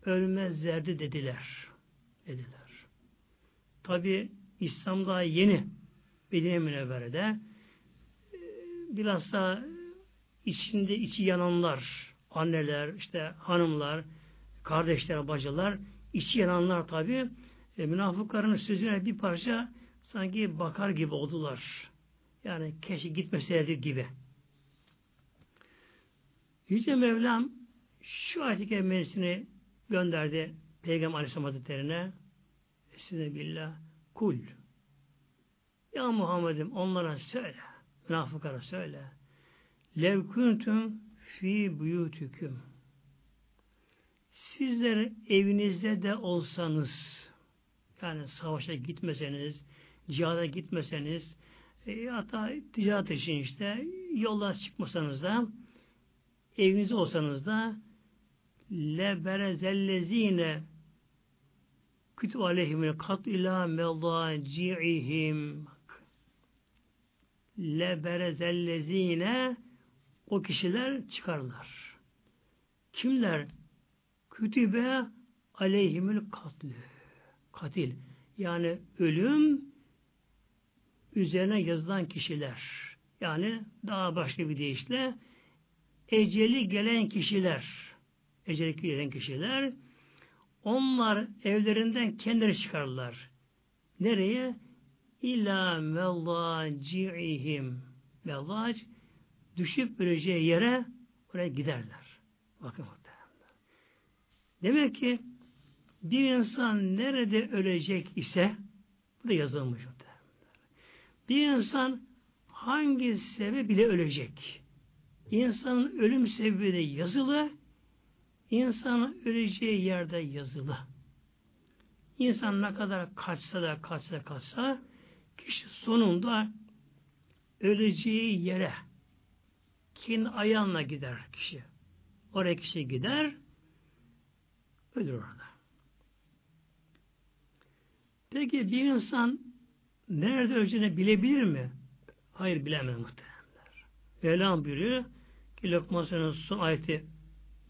[SPEAKER 1] ölmezlerdi dediler. Dediler. Tabi İslam daha yeni Medine Münevvere'de ee, bilhassa içinde içi yananlar, anneler, işte hanımlar, kardeşler, bacılar, içi yananlar tabi e, münafıkların sözüne bir parça sanki bakar gibi oldular. Yani keşke gitmeseydi gibi. Yüce Mevlam şu ayet-i kerimesini gönderdi Peygamber Aleyhisselam Hazretleri'ne. Size billah kul. Ya Muhammed'im onlara söyle. Münafıklara söyle. Lev kuntum fi buyutüküm sizler evinizde de olsanız Yani savaşa gitmeseniz, cihada gitmeseniz, e, hatta ticaret için işte yoldan çıkmasanız da evinizde olsanız da leberezellezine kütü aleyhimül kat ila mellaci'ihim leberezellezine o kişiler çıkarlar. Kimler? Kütübe aleyhimül katlü. Katil. Yani ölüm üzerine yazılan kişiler. Yani daha başka bir deyişle eceli gelen kişiler. Eceli gelen kişiler onlar evlerinden kendileri çıkarlar. Nereye? İlâ mellaci'ihim. Mellac düşüp öleceği yere oraya giderler. Bakın muhtemelen. Demek ki bir insan nerede ölecek ise bu da yazılmış. Bir insan hangi sebep bile ölecek. İnsanın ölüm sebebi de yazılı, insanın öleceği yerde yazılı. İnsan ne kadar kaçsa da kaçsa kaçsa kişi sonunda öleceği yere kendi ayağına gider kişi. Oraya kişi gider ölür orada. Peki bir insan nerede öleceğini bilebilir mi? Hayır bilemez muhtemelenler. Mevlam buyuruyor ki Lokman son ayeti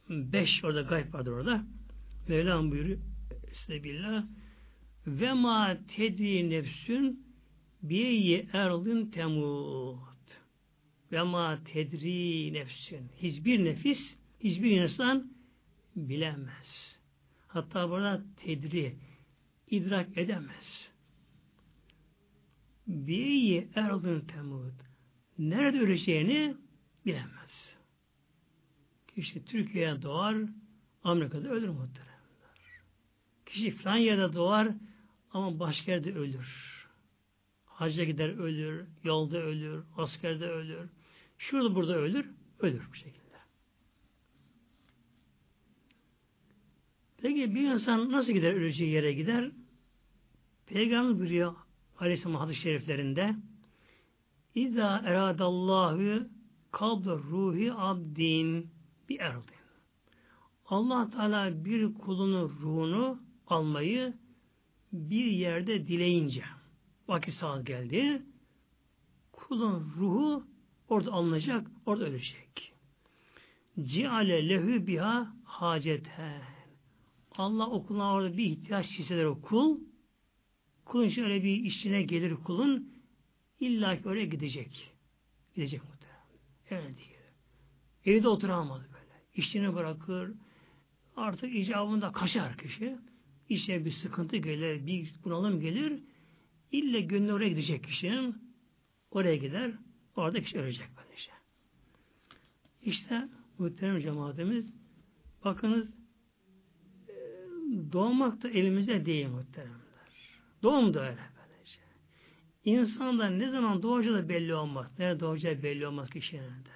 [SPEAKER 1] 5 orada gayb vardır orada. Mevlam buyuruyor Estağfirullah ve ma tedri nefsün biyeyi erdin temut ve ma tedri nefsün hiçbir nefis hiçbir insan bilemez. Hatta burada tedri idrak edemez. Biyeyi erdin temut nerede öleceğini bilemez. Kişi Türkiye'ye doğar, Amerika'da ölür muhteremler. Kişi yerde doğar ama başka yerde ölür. Hacca gider ölür, yolda ölür, askerde ölür. Şurada burada ölür, ölür bu şekilde. Peki bir insan nasıl gider öleceği yere gider? Peygamber buyuruyor Aleyhisselam hadis-i şeriflerinde İza eradallahu kabl ruhi abdin bir erdin. Allah Teala bir kulunun ruhunu almayı bir yerde dileyince vakit saat geldi kulun ruhu orada alınacak, orada ölecek. Ciale lehü biha haceten. Allah okuluna orada bir ihtiyaç hisseder o kul. Kulun şöyle bir işine gelir kulun. İlla ki oraya gidecek. Gidecek muhtemelen. Öyle değil. Evde oturamaz böyle. İşini bırakır. Artık icabında kaçar kişi. İşe bir sıkıntı gelir, bir bunalım gelir. İlle gönlü oraya gidecek kişinin. Oraya gider. Orada kişi ölecek böylece. İşte muhterem cemaatimiz bakınız doğmak da elimizde değil muhteremler. Doğum da öyle böylece. İnsan da ne zaman doğacağı da belli olmaz. Nerede doğacağı belli olmaz kişinin de.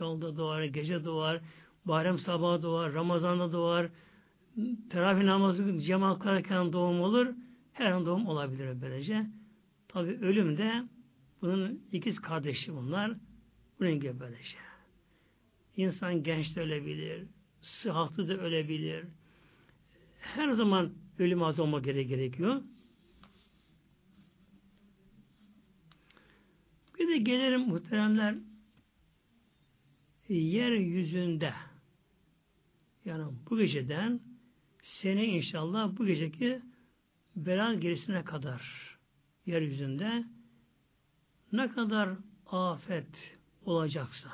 [SPEAKER 1] Yolda doğar, gece doğar, Bayram sabahı doğar, Ramazan'da doğar, teravih namazı cemaat kılarken doğum olur. Her an doğum olabilir böylece. Tabi ölüm de bunun ikiz kardeşi bunlar. Bunun gibi böylece. İnsan genç de ölebilir, sıhhatlı da ölebilir. Her zaman ölüm az olmak gerekiyor. Bir de gelirim muhteremler yeryüzünde yani bu geceden sene inşallah bu geceki belan gerisine kadar yeryüzünde ne kadar afet olacaksa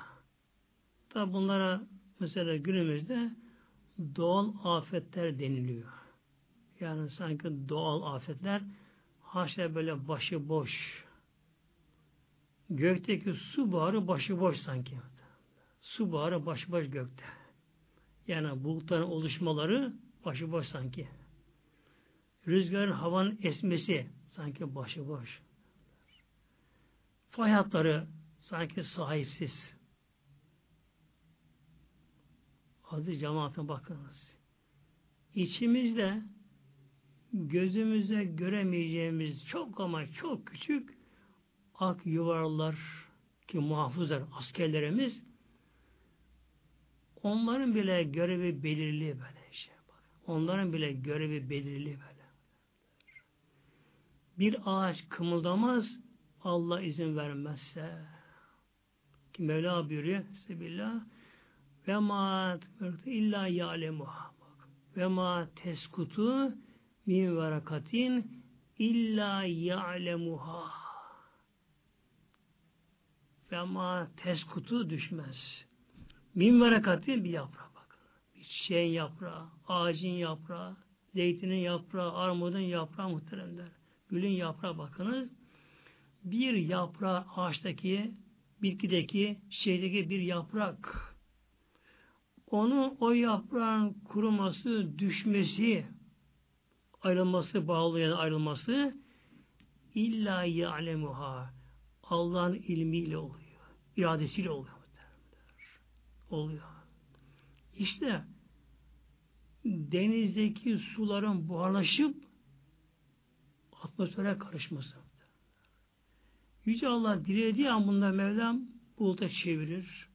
[SPEAKER 1] da bunlara mesela günümüzde doğal afetler deniliyor. Yani sanki doğal afetler haşa böyle başı boş. Gökteki su buharı başı boş sanki. Su buharı başı boş gökte. Yani bulutların oluşmaları başıboş sanki. Rüzgarın havanın esmesi sanki başıboş. Fay hatları sanki sahipsiz. Aziz cemaatine bakınız. İçimizde gözümüze göremeyeceğimiz çok ama çok küçük ak yuvarlar ki muhafızlar, askerlerimiz onların bile görevi belirli böyle şey. Onların bile görevi belirli böyle. Bir ağaç kımıldamaz Allah izin vermezse. Ki Mevla buyuruyor Sebillah ve ma illa ya'lemuha ve ma teskutu min verakatin illa ya'lemuha ve ma teskutu düşmez. Min verakatin bir yaprağı bakın. Bir çiçeğin yaprağı, ağacın yaprağı, zeytinin yaprağı, armudun yaprağı muhteremler. Gülün yaprağı bakınız. Bir yaprağı ağaçtaki, bitkideki, çiçeğdeki bir yaprak onu o yaprağın kuruması, düşmesi, ayrılması, bağlayan ayrılması illa ya'lemuha Allah'ın ilmiyle oluyor. İradesiyle oluyor. Oluyor. İşte denizdeki suların buharlaşıp atmosfere karışması. Yüce Allah dilediği an bunda Mevlam buluta çevirir.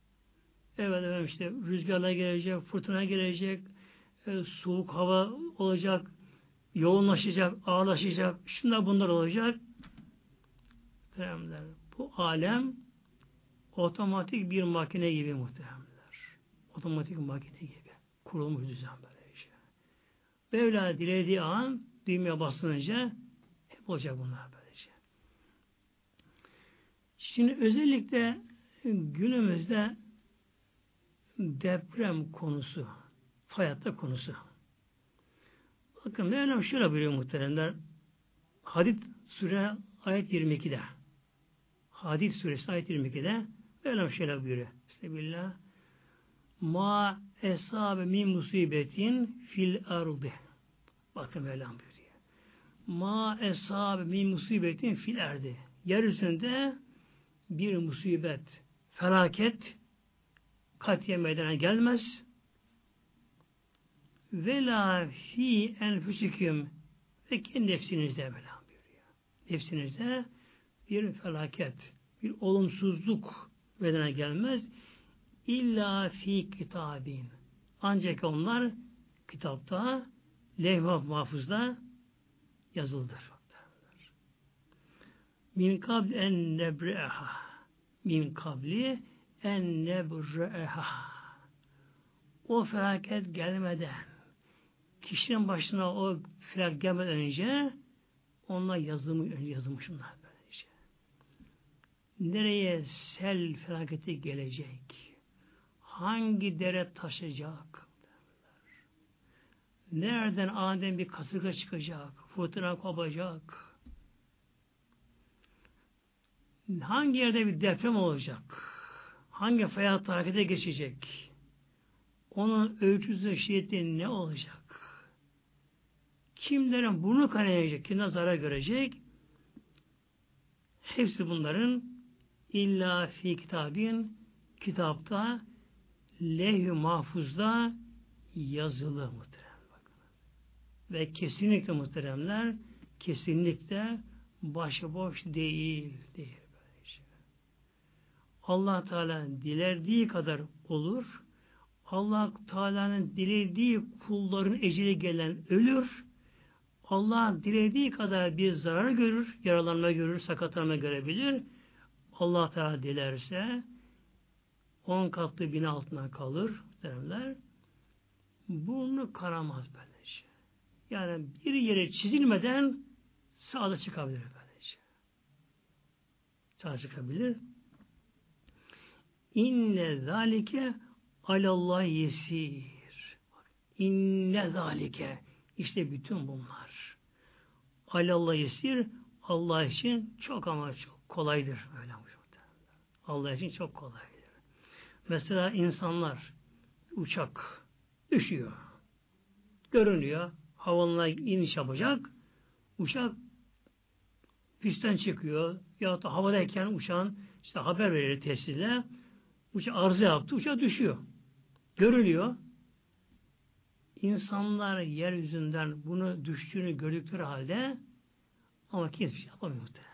[SPEAKER 1] Evet efendim işte rüzgarla gelecek, fırtına gelecek, e, soğuk hava olacak, yoğunlaşacak, ağırlaşacak, şunlar bunlar olacak. Muhteremler. Bu alem otomatik bir makine gibi muhteremler. Otomatik makine gibi. Kurulmuş düzen böyle şey. Mevla dilediği an düğmeye basınca hep olacak bunlar böylece. Şimdi özellikle günümüzde deprem konusu, hayatta konusu. Bakın Mevlam şöyle buyuruyor muhteremler. Hadid Sure ayet 22'de. Hadid suresi ayet 22'de Mevlam şöyle buyuruyor. Bismillah. Ma esabe min musibetin fil ardı. Bakın Mevlam buyuruyor. Ma esabe min musibetin fil ardı. Yeryüzünde bir musibet, felaket katiye meydana gelmez. Ve la fi enfüsüküm ve kendi nefsinizde Mevlam buyuruyor. Nefsinizde bir felaket, bir olumsuzluk bedene gelmez. İlla fi kitabin. Ancak onlar kitapta, levh mahfuzda yazıldır. Min kabl en nebreha. Min kabli en nebreha. O felaket gelmeden, kişinin başına o felaket gelmeden önce onlar yazılmış, yazılmış onlar böylece. Nereye sel felaketi gelecek? Hangi dere taşacak? Nereden aniden bir kasırga çıkacak? Fırtına kopacak? Hangi yerde bir deprem olacak? Hangi fayat harekete geçecek? Onun ölçüsü şiddeti ne olacak? Kimlerin burnu kanayacak, kimler zarar görecek? Hepsi bunların illa fi kitabin kitapta lehü mahfuzda yazılı muhterem. Ve kesinlikle muhteremler kesinlikle başıboş değil. değil. Şey. Allah Teala dilerdiği kadar olur. Allah Teala'nın dilediği kulların eceli gelen ölür. Allah dilediği kadar bir zarar görür, yaralanma görür, sakatlanma görebilir. Allah Teala dilerse on katlı bina altına kalır derler. Burnu karamaz böylece. Yani bir yere çizilmeden sağda çıkabilir böylece. Sağda çıkabilir. İnne zalike alallah yesir. İnne zalike işte bütün bunlar. Alallah yesir Allah için çok ama çok kolaydır. Böyle Allah için çok kolaydır. Mesela insanlar uçak düşüyor. Görünüyor. Havalına iniş yapacak. Uçak pistten çıkıyor. Ya da havadayken uçağın işte haber verir tesisle. Uçak arıza yaptı. Uçak düşüyor. Görülüyor. insanlar yeryüzünden bunu düştüğünü gördükleri halde ama kimse bir şey yapamıyor muhteremler.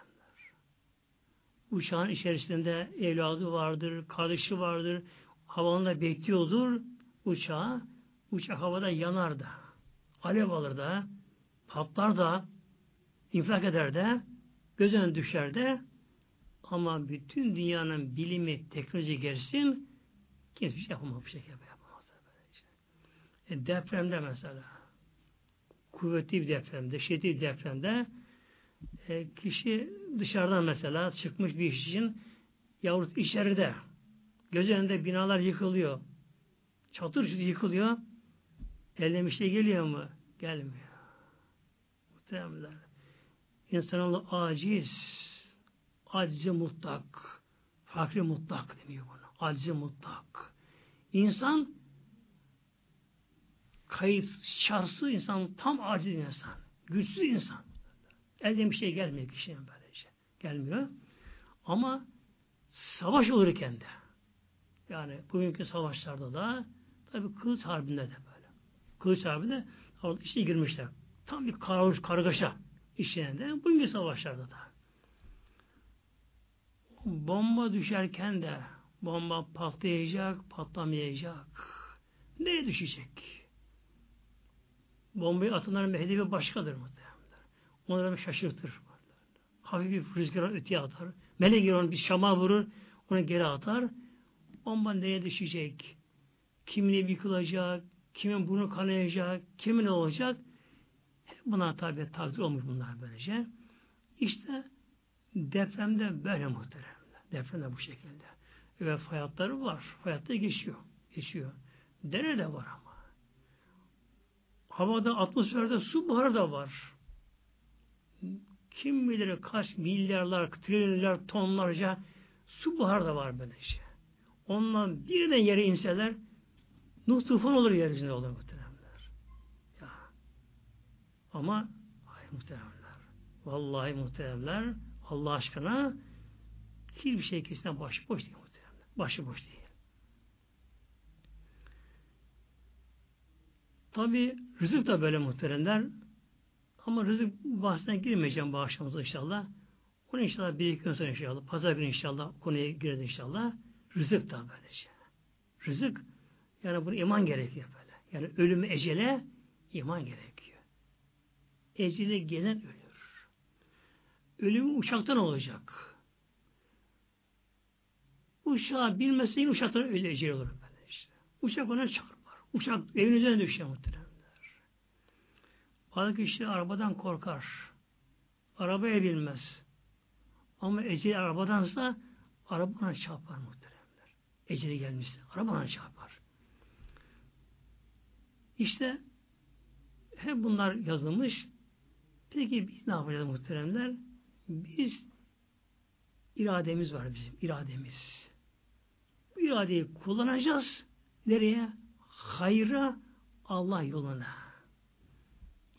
[SPEAKER 1] Uçağın içerisinde evladı vardır, kardeşi vardır, havalında bekliyordur uçağı. Uçak havada yanar da, alev alır da, patlar da, infilak eder de, göz önüne düşer de ama bütün dünyanın bilimi, teknoloji gelsin kimse bir şey yapamaz bir şey yapamaz. E, depremde mesela kuvvetli bir depremde, şiddetli bir depremde e, kişi dışarıdan mesela çıkmış bir iş için yahut içeride göz önünde binalar yıkılıyor. Çatır çatır yıkılıyor. Eline bir şey geliyor mu? Gelmiyor. Muhtemelenler. İnsanoğlu aciz, acizi mutlak, fakri mutlak demiyor bunu. Acizi mutlak. İnsan kayıt, şarsı insan, tam aciz insan. Güçsüz insan. Elden bir şey gelmiyor kişinin böylece. Gelmiyor. Ama savaş olurken de yani bugünkü savaşlarda da tabi kılıç harbinde de böyle. Kılıç harbinde orada içine girmişler. Tam bir karış, kargaşa içinde bugünkü savaşlarda da. Bomba düşerken de bomba patlayacak, patlamayacak. Nereye düşecek? Bombayı atanların hedefi başkadır muhtemelen. Onları şaşırtır. Hafif bir rüzgar öteye atar. Melek onu bir şama vurur, onu geri atar. Bomba nereye düşecek? Kimine yıkılacak, kimin bunu kanayacak, kimin olacak? Buna tabi takdir olmuş bunlar böylece. İşte depremde böyle muhteremler. Depremde bu şekilde. Ve fayatları var. Fayatta geçiyor. Geçiyor. Dere de var ama. Havada, atmosferde su buharı da var. Kim bilir kaç milyarlar, trilyonlar, tonlarca su buharı da var böyle şey. Ondan birden yere inseler Nuh tufan olur yeryüzünde olur muhteremler. Ya. Ama hayır muhteremler. Vallahi muhteremler Allah aşkına hiçbir şey kesinlikle başı boş değil muhteremler. Başı boş değil. Tabi rızık da böyle muhteremler. Ama rızık bahsine girmeyeceğim bu akşamımızda inşallah. Onu inşallah bir iki gün sonra inşallah. Pazar günü inşallah konuya gireriz inşallah. Rızık da böylece. Rızık yani bunu iman gerekiyor böyle. Yani ölümü ecele iman gerekiyor. Ecele gelen ölür. Ölümü uçaktan olacak. Uçağa binmese uçaktan öyle ecel olur böyle işte. Uçak ona çarpar. Uçak evin üzerine düşüyor muhteremler. Bazı kişi arabadan korkar. Arabaya binmez. Ama eceli arabadansa arabana çarpar muhteremler. Eceli gelmişse arabana çarpar. İşte hep bunlar yazılmış. Peki biz ne yapacağız muhteremler? Biz irademiz var bizim, irademiz. Bu iradeyi kullanacağız. Nereye? Hayra Allah yoluna.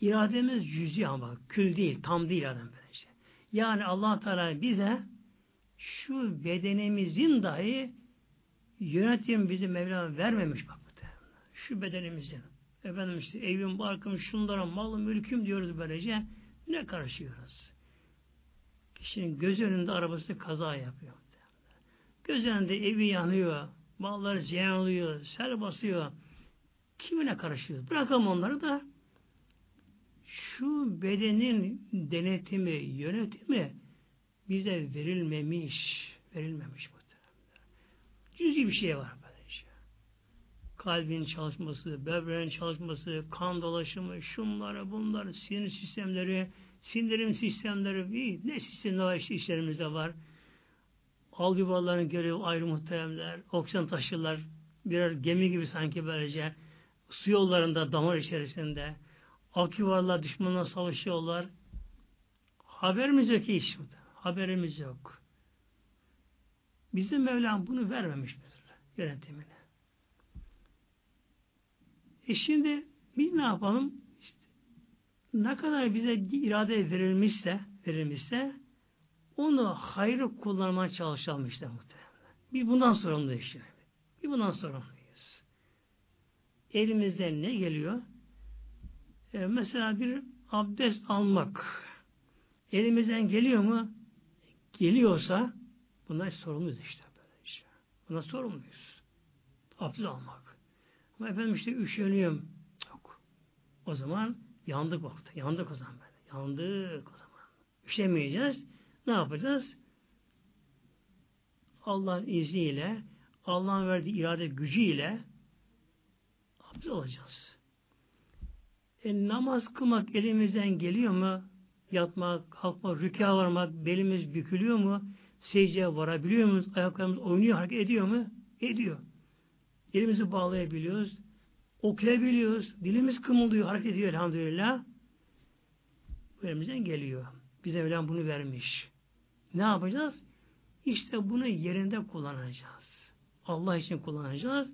[SPEAKER 1] İrademiz cüzi ama kül değil, tam değil adam böylece. Yani Allah Teala bize şu bedenimizin dahi yönetim bizi Mevla vermemiş bak Şu bedenimizin. Efendim işte evim, barkım, şunlara, malım, mülküm diyoruz böylece. Ne karışıyoruz? Kişinin göz önünde arabası kaza yapıyor. Göz önünde evi yanıyor, malları ziyan oluyor, sel basıyor. Kimine karışıyoruz? Bırakalım onları da şu bedenin denetimi, yönetimi bize verilmemiş, verilmemiş bu Cüzi bir şey var böylece. Kalbin çalışması, böbreğin çalışması, kan dolaşımı, şunları, bunları, sinir sistemleri, sindirim sistemleri, ne sistemler işte işlerimizde var. Al görüyor ayrı muhteremler, oksijen taşırlar, birer gemi gibi sanki böylece su yollarında, damar içerisinde ak yuvarlar düşmanla savaşıyorlar. Haberimiz yok hiç. Haberimiz yok. Bizim Mevlam bunu vermemiş yönetimine. E şimdi biz ne yapalım? İşte, ne kadar bize irade verilmişse verilmişse onu hayrı kullanmaya çalışalım işte muhtemelen. Biz bundan sorumluyuz işte. Biz bundan sorumluyuz. Elimizden ne geliyor? E, mesela bir abdest almak elimizden geliyor mu? Geliyorsa bunlar sorumluyuz işte böyle işte. Buna sorumluyuz. Abdest almak. Ama efendim işte üşeniyorum. Yok. O zaman yandık vakti. Yandık o zaman böyle. Yandık o zaman. Üşemeyeceğiz. Ne yapacağız? Allah'ın izniyle, Allah'ın verdiği irade gücüyle abdest alacağız. E, namaz kılmak elimizden geliyor mu? Yatmak, kalkmak, rüka varmak, belimiz bükülüyor mu? Secdeye varabiliyor muyuz? Ayaklarımız oynuyor, hareket ediyor mu? Ediyor. Elimizi bağlayabiliyoruz. Okuyabiliyoruz. Dilimiz kımıldıyor, hareket ediyor elhamdülillah. Bu elimizden geliyor. Bize Mevlam bunu vermiş. Ne yapacağız? İşte bunu yerinde kullanacağız. Allah için kullanacağız.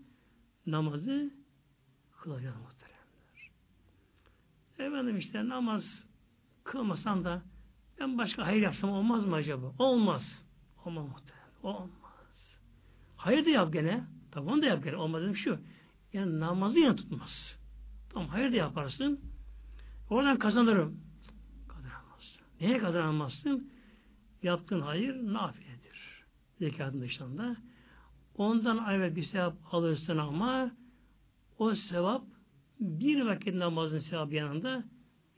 [SPEAKER 1] Namazı kılacağız. Efendim işte namaz kılmasam da ben başka hayır yapsam olmaz mı acaba? Olmaz. Olmaz muhterem. Olmaz. Hayır da yap gene. Tamam da yap gene. Olmaz dedim şu. Yani namazı yine tutmaz. Tamam hayır da yaparsın. Oradan kazanırım. Kazanamazsın. Neye kazanamazsın? Yaptığın hayır nafiledir. Zekatın dışında. Ondan ayrı bir sevap alırsın ama o sevap bir vakit namazın sevabı yanında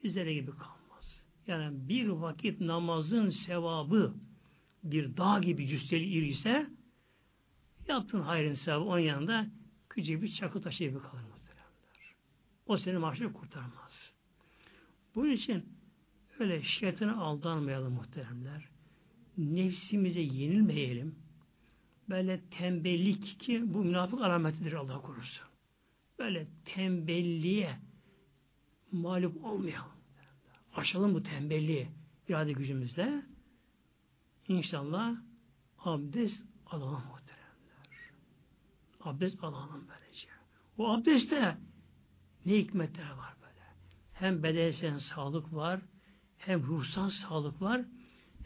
[SPEAKER 1] üzere gibi kalmaz. Yani bir vakit namazın sevabı bir dağ gibi cüsseli iri ise yaptığın hayrın sevabı onun yanında küçük bir çakı taşı gibi kalır muhteremler. O seni mahşer kurtarmaz. Bunun için öyle şeytana aldanmayalım muhteremler. Nefsimize yenilmeyelim. Böyle tembellik ki bu münafık alametidir Allah korusun. Böyle tembelliğe mağlup olmayalım. Aşalım bu tembelliği irade gücümüzle. İnşallah abdest alalım muhteremler. Abdest alalım böylece. O abdestte ne hikmetler var böyle. Hem bedensel sağlık var, hem ruhsal sağlık var,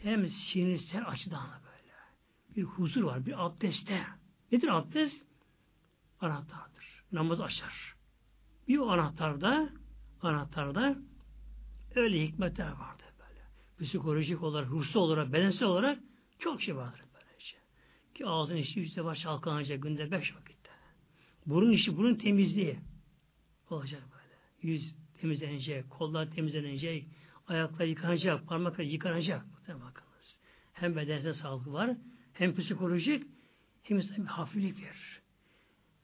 [SPEAKER 1] hem sinirsel açıdan böyle. Bir huzur var, bir abdestte. Nedir abdest? Anahtardır. Namaz açar. Bir anahtarda anahtarda öyle hikmetler vardır böyle. Psikolojik olarak, ruhsal olarak, bedensel olarak çok şey vardır böylece. Ki ağzın işi yüz defa çalkalanacak günde beş vakitte. Burun işi, burun temizliği olacak böyle. Yüz temizlenecek, kollar temizlenecek, ayaklar yıkanacak, parmaklar yıkanacak. Bakınız. Hem bedensel sağlık var, hem psikolojik, hem bir hafiflik verir.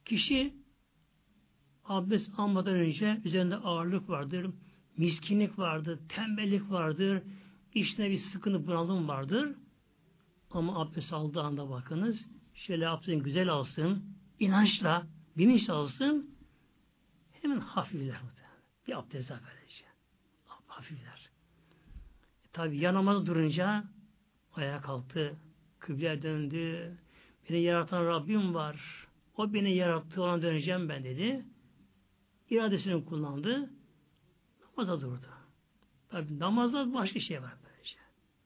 [SPEAKER 1] Kişi abdest almadan önce üzerinde ağırlık vardır, miskinlik vardır, tembellik vardır, işine bir sıkıntı bunalım vardır. Ama abdest aldığı anda bakınız, şöyle yapsın, güzel alsın, inançla, bilinçle alsın, hemen hafifler. Bir abdest daha böylece. Hafifler. E, Tabi yanamaz durunca ayağa kalktı, kıbleye döndü, beni yaratan Rabbim var, o beni yarattı, ona döneceğim ben dedi. İradesini kullandı, namaza durdu. Tabi namazda başka şey var böylece.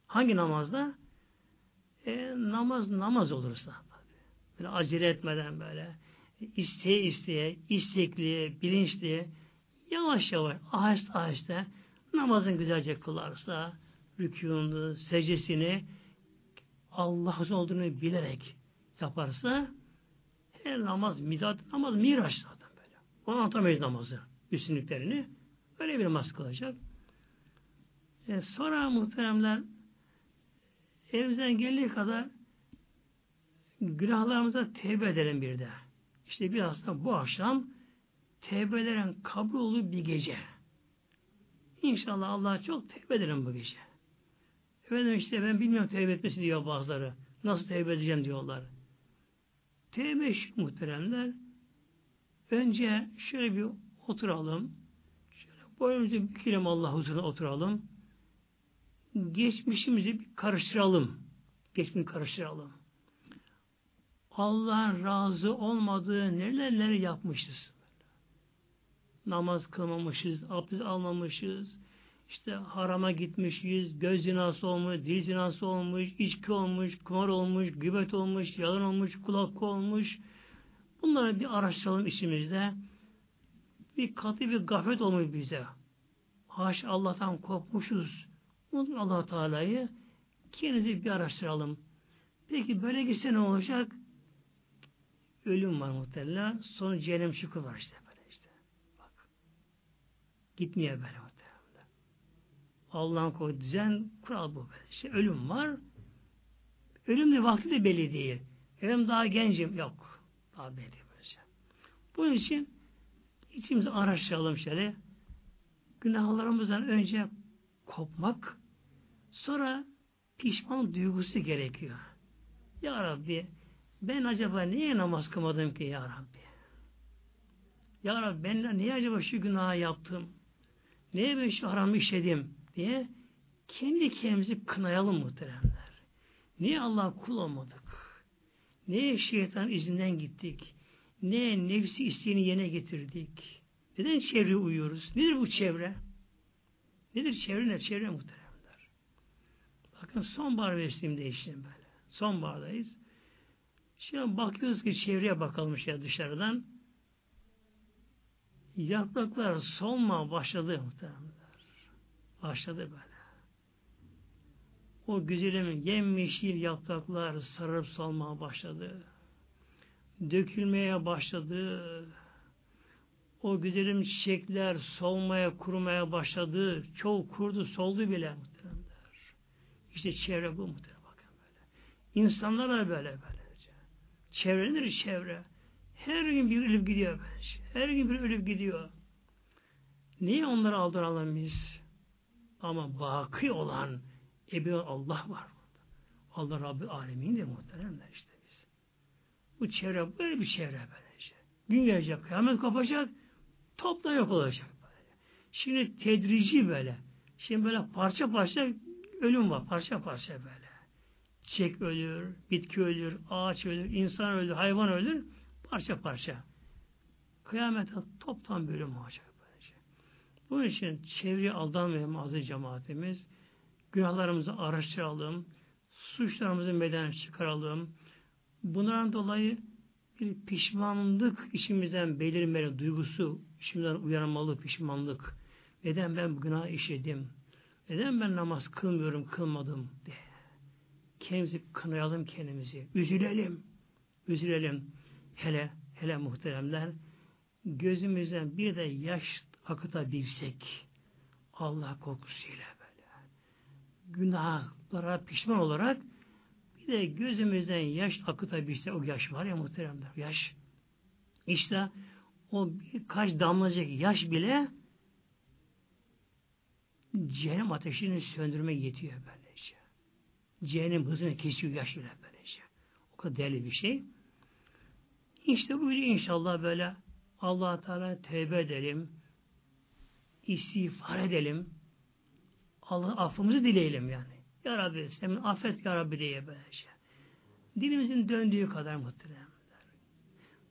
[SPEAKER 1] Hangi namazda? E, namaz namaz olursa. Böyle acele etmeden böyle isteye isteye, istekli, bilinçli, yavaş yavaş, aheste aheste namazın güzelce kılarsa, rükûnu, secdesini Allah'ın olduğunu bilerek yaparsa her namaz midat, namaz miraç. Onu anlatamayız namazı, üstünlüklerini. Öyle bir namaz kılacak. E, sonra muhteremler elimizden geldiği kadar günahlarımıza tevbe edelim bir de. İşte biraz da bu akşam tevbelerin kabul olduğu bir gece. İnşallah Allah çok tevbe edelim bu gece. Efendim işte ben bilmiyorum tevbe etmesi diyor bazıları. Nasıl tevbe edeceğim diyorlar. Tevbe şu muhteremler. Önce şöyle bir oturalım. Şöyle boyumuzu bükelim Allah huzuruna oturalım. Geçmişimizi bir karıştıralım. Geçmişi karıştıralım. Allah'ın razı olmadığı neler neler yapmışız. Namaz kılmamışız, abdest almamışız, işte harama gitmişiz, göz zinası olmuş, dil zinası olmuş, içki olmuş, kumar olmuş, gıbet olmuş, yalan olmuş, kulak olmuş. Bunları bir araştıralım içimizde. Bir katı bir gaflet olmuş bize. haş Allah'tan kopmuşuz. Unutun allah Teala'yı. Kendinizi bir araştıralım. Peki böyle gitse ne olacak? Ölüm var muhtemelen. Sonra cehennem şıkkı var işte böyle işte. Bak. Gitmiyor böyle muhtemelen. Allah'ın koyduğu düzen kural bu böyle. İşte ölüm var. Ölüm de vakti de belli değil. Ölüm daha gencim. Yok. Belli böylece. Bunun için içimizi araştıralım şöyle. Günahlarımızdan önce kopmak, sonra pişman duygusu gerekiyor. Ya Rabbi ben acaba niye namaz kılmadım ki Ya Rabbi? Ya Rabbi ben niye acaba şu günahı yaptım? Niye ben şu haramı işledim? diye kendi kendimizi kınayalım muhteremler. Niye Allah kul olmadık? Niye şeytan izinden gittik? Ne nefsi isteğini yerine getirdik? Neden çevre uyuyoruz? Nedir bu çevre? Nedir çevre ne? Çevre muhteremler. Bakın sonbahar mevsiminde işte böyle. Sonbahardayız. Şimdi bakıyoruz ki çevreye bakalım ya dışarıdan. Yapraklar solma başladı muhteremler. Başladı böyle. O güzelim yemyeşil yapraklar sarıp solmaya başladı. Dökülmeye başladı. O güzelim çiçekler solmaya, kurumaya başladı. Çoğu kurdu, soldu bile muhteremler. İşte çevre bu muhterem bakın böyle. İnsanlar da böyle böylece. Çevre nedir çevre? Her gün bir ölüp gidiyor. Her gün bir ölüp gidiyor. Niye onları aldıralım biz? Ama baki olan Ebi Allah var. Allah Rabbi alemindir muhteremler işte biz. Bu çevre böyle bir çevre böyle işte. Gün gelecek, kıyamet kopacak, topla yok olacak böyle. Şimdi tedrici böyle. Şimdi böyle parça parça ölüm var. Parça parça böyle. Çiçek ölür, bitki ölür, ağaç ölür, insan ölür, hayvan ölür. Parça parça. Kıyamete toptan bölüm olacak. Bunun için çevreye aldanmayalım aziz cemaatimiz. Günahlarımızı araştıralım. Suçlarımızı meden çıkaralım. Bundan dolayı bir pişmanlık içimizden belirmeli duygusu, içimizden uyanmalı pişmanlık. Neden ben bu günah işledim? Neden ben namaz kılmıyorum, kılmadım diye. Kendimizi kınayalım kendimizi. Üzülelim. Üzülelim. Hele, hele muhteremler gözümüzden bir de yaş akıtabilsek Allah korkusuyla günahlara pişman olarak bir de gözümüzden yaş akıtabilse o yaş var ya muhteremler yaş işte o birkaç damlacık yaş bile cehennem ateşini söndürme yetiyor böylece. Cehennem hızını kesiyor yaş bile böylece. O kadar değerli bir şey. İşte bu inşallah böyle allah Teala tevbe edelim istiğfar edelim. Allah affımızı dileyelim yani. Ya Rabbi sen affet ya Rabbi diye böyle şey. Dilimizin döndüğü kadar muhteremler.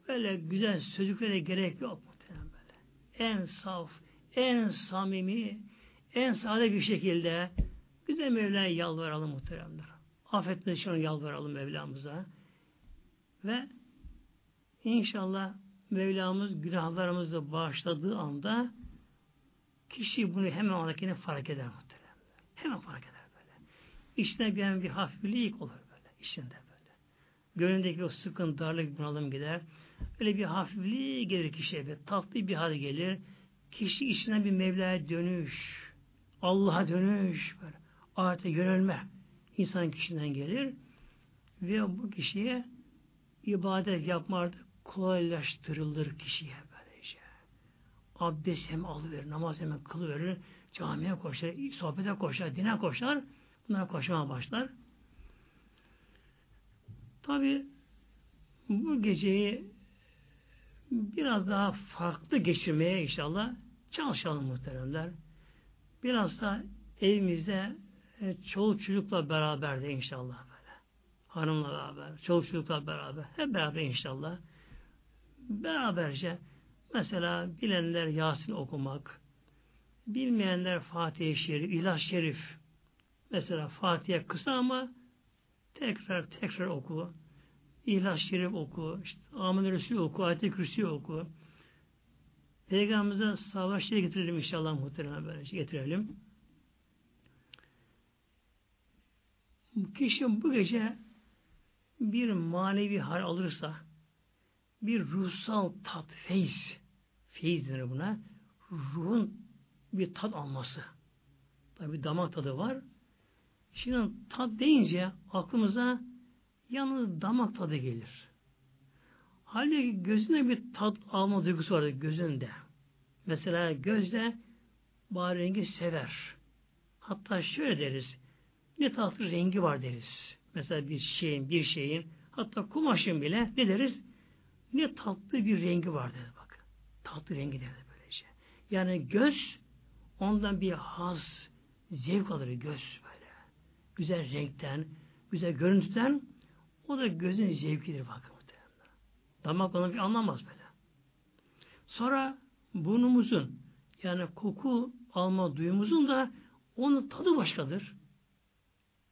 [SPEAKER 1] Böyle güzel sözlüklere gerek yok muhterem böyle. En saf, en samimi, en sade bir şekilde güzel Mevla'ya yalvaralım muhteremler. Affetmesi için yalvaralım Mevlamıza. Ve inşallah Mevlamız günahlarımızı bağışladığı anda Kişi bunu hemen oradakini fark eder muhtemelen. Hemen fark eder böyle. İçine bir, bir hafiflik olur böyle. içinde böyle. Gönlündeki o sıkıntı, darlık, bunalım gider. Öyle bir hafifliği gelir kişiye. Böyle, tatlı bir hal gelir. Kişi içinden bir Mevla'ya dönüş. Allah'a dönüş. Böyle. Ahirete yönelme. insan kişiden gelir. Ve bu kişiye ibadet yapma artık kolaylaştırılır kişiye abdest hem alıverir, namaz hemen kılıverir, camiye koşar, sohbete koşar, dine koşar, bunlara koşmaya başlar. Tabi bu geceyi biraz daha farklı geçirmeye inşallah çalışalım muhteremler. Biraz da evimizde e, çoluk çocukla beraber de inşallah böyle. Hanımla beraber, çoluk çocukla beraber, hep beraber inşallah. Beraberce Mesela bilenler Yasin okumak, bilmeyenler Fatih-i Şerif, İlah Şerif. Mesela Fatiha kısa ama tekrar tekrar oku. İhlas Şerif oku, işte Amin Resul oku, Ayet-i Kürsi oku. Peygamberimize savaşçıya getirelim inşallah muhtemelen böyle şey getirelim. Kişi bu gece bir manevi hal alırsa bir ruhsal tat, feyiz feyiz denir buna ruhun bir tat alması. Tabi damak tadı var. Şimdi tat deyince aklımıza yalnız damak tadı gelir. Halbuki gözünde bir tat alma duygusu vardır gözünde. Mesela gözde bari rengi sever. Hatta şöyle deriz. Ne tatlı rengi var deriz. Mesela bir şeyin, bir şeyin, hatta kumaşın bile ne deriz? Ne tatlı bir rengi var deriz bak. Tatlı rengi deriz böylece. Yani göz ondan bir haz, zevk alır göz böyle. Güzel renkten, güzel görüntüden o da gözün zevkidir bakın. Damak onu bir anlamaz böyle. Sonra burnumuzun yani koku alma duyumuzun da onun tadı başkadır.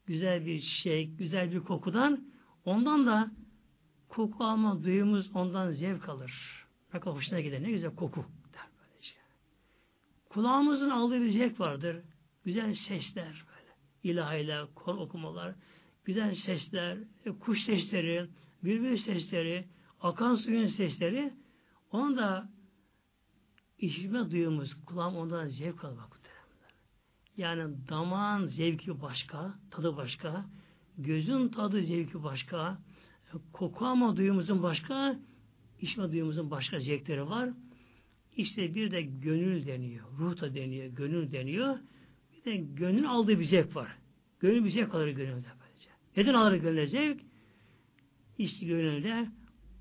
[SPEAKER 1] Güzel bir şey, güzel bir kokudan ondan da koku alma duyumuz ondan zevk alır. Ne kadar hoşuna gider. Ne güzel koku. Kulağımızın aldığı bir zevk vardır. Güzel sesler böyle. İlahiler, kor okumalar, güzel sesler, kuş sesleri, bülbül sesleri, akan suyun sesleri onu da işitme duyumuz, kulağım ondan zevk almak. Yani damağın zevki başka, tadı başka, gözün tadı zevki başka, koku ama duyumuzun başka, işitme duyumuzun başka zevkleri var. İşte bir de gönül deniyor, ruh da deniyor, gönül deniyor. Bir de gönül aldığı bir zevk var. Gönül bir zevk alır gönülde. Neden alır gönül zevk? İşte gönülde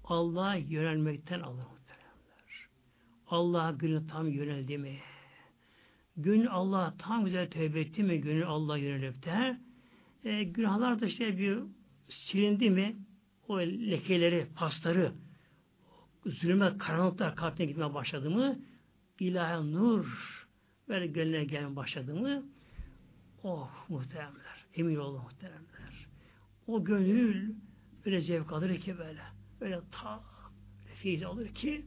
[SPEAKER 1] Allah'a yönelmekten alır muhteremler. Allah'a gönül tam yöneldi mi? Gönül Allah'a tam güzel tövbe etti mi? Gönül Allah'a yönelip de e, günahlar da işte bir silindi mi? O lekeleri, pasları, zulüme, karanlıklar kalbine gitmeye başladı mı? ilahi nur böyle gönlüne gelmeye başladı mı? Oh muhteremler, emin olun muhteremler. O gönül öyle zevk alır ki böyle öyle ta feyiz alır ki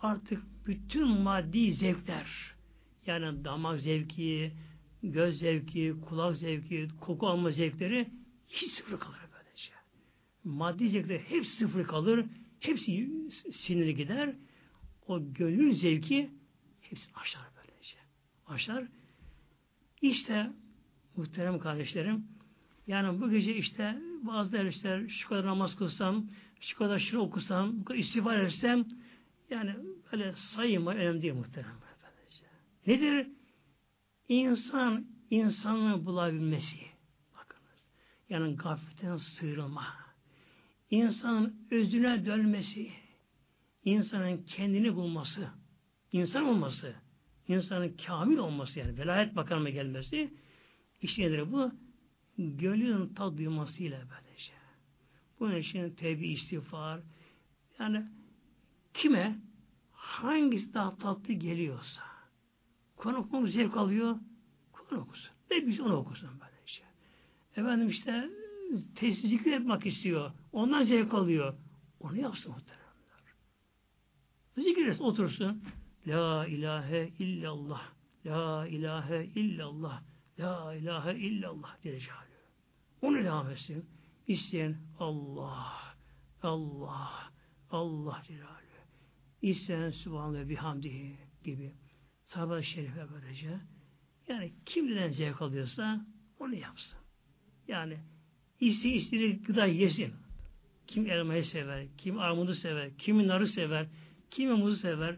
[SPEAKER 1] artık bütün maddi zevkler yani damak zevki, göz zevki, kulak zevki, koku alma zevkleri hiç sıfır kalır böylece. Maddi zevkler hep sıfır kalır, hepsi siniri gider. O gönül zevki hepsi aşar böylece. Aşar. İşte muhterem kardeşlerim yani bu gece işte bazı dervişler şu kadar namaz kılsam, şu kadar şunu okusam, bu kadar istiğfar etsem yani böyle sayıma önemli değil muhtemelen. Nedir? İnsan insanı bulabilmesi. Bakınız. Yani gafletten sıyrılma. İnsanın özüne dönmesi. insanın kendini bulması. insan olması. insanın kamil olması yani. Velayet makamına gelmesi. İşte nedir bu? Gönlün tad duymasıyla böylece. Bunun için tevbi istiğfar. Yani kime hangisi daha tatlı geliyorsa Kur'an okumak zevk alıyor Kur'an okusun. Ne biz onu okusun böylece. Efendim işte tesislikle yapmak istiyor. Ondan zevk alıyor. Onu yapsın muhteremler. Zikir etsin, otursun. La ilahe illallah. La ilahe illallah. La ilahe illallah diye Onu devam etsin. İsteyen Allah, Allah, Allah Celaluhu. İsteyen Sübhanallah bihamdihi gibi. Sahabe-i Şerife böylece. Yani kimden zevk alıyorsa onu yapsın. Yani iste istediği gıda yesin. Kim elmayı sever, kim armudu sever, kimi narı sever, kimi muzu sever,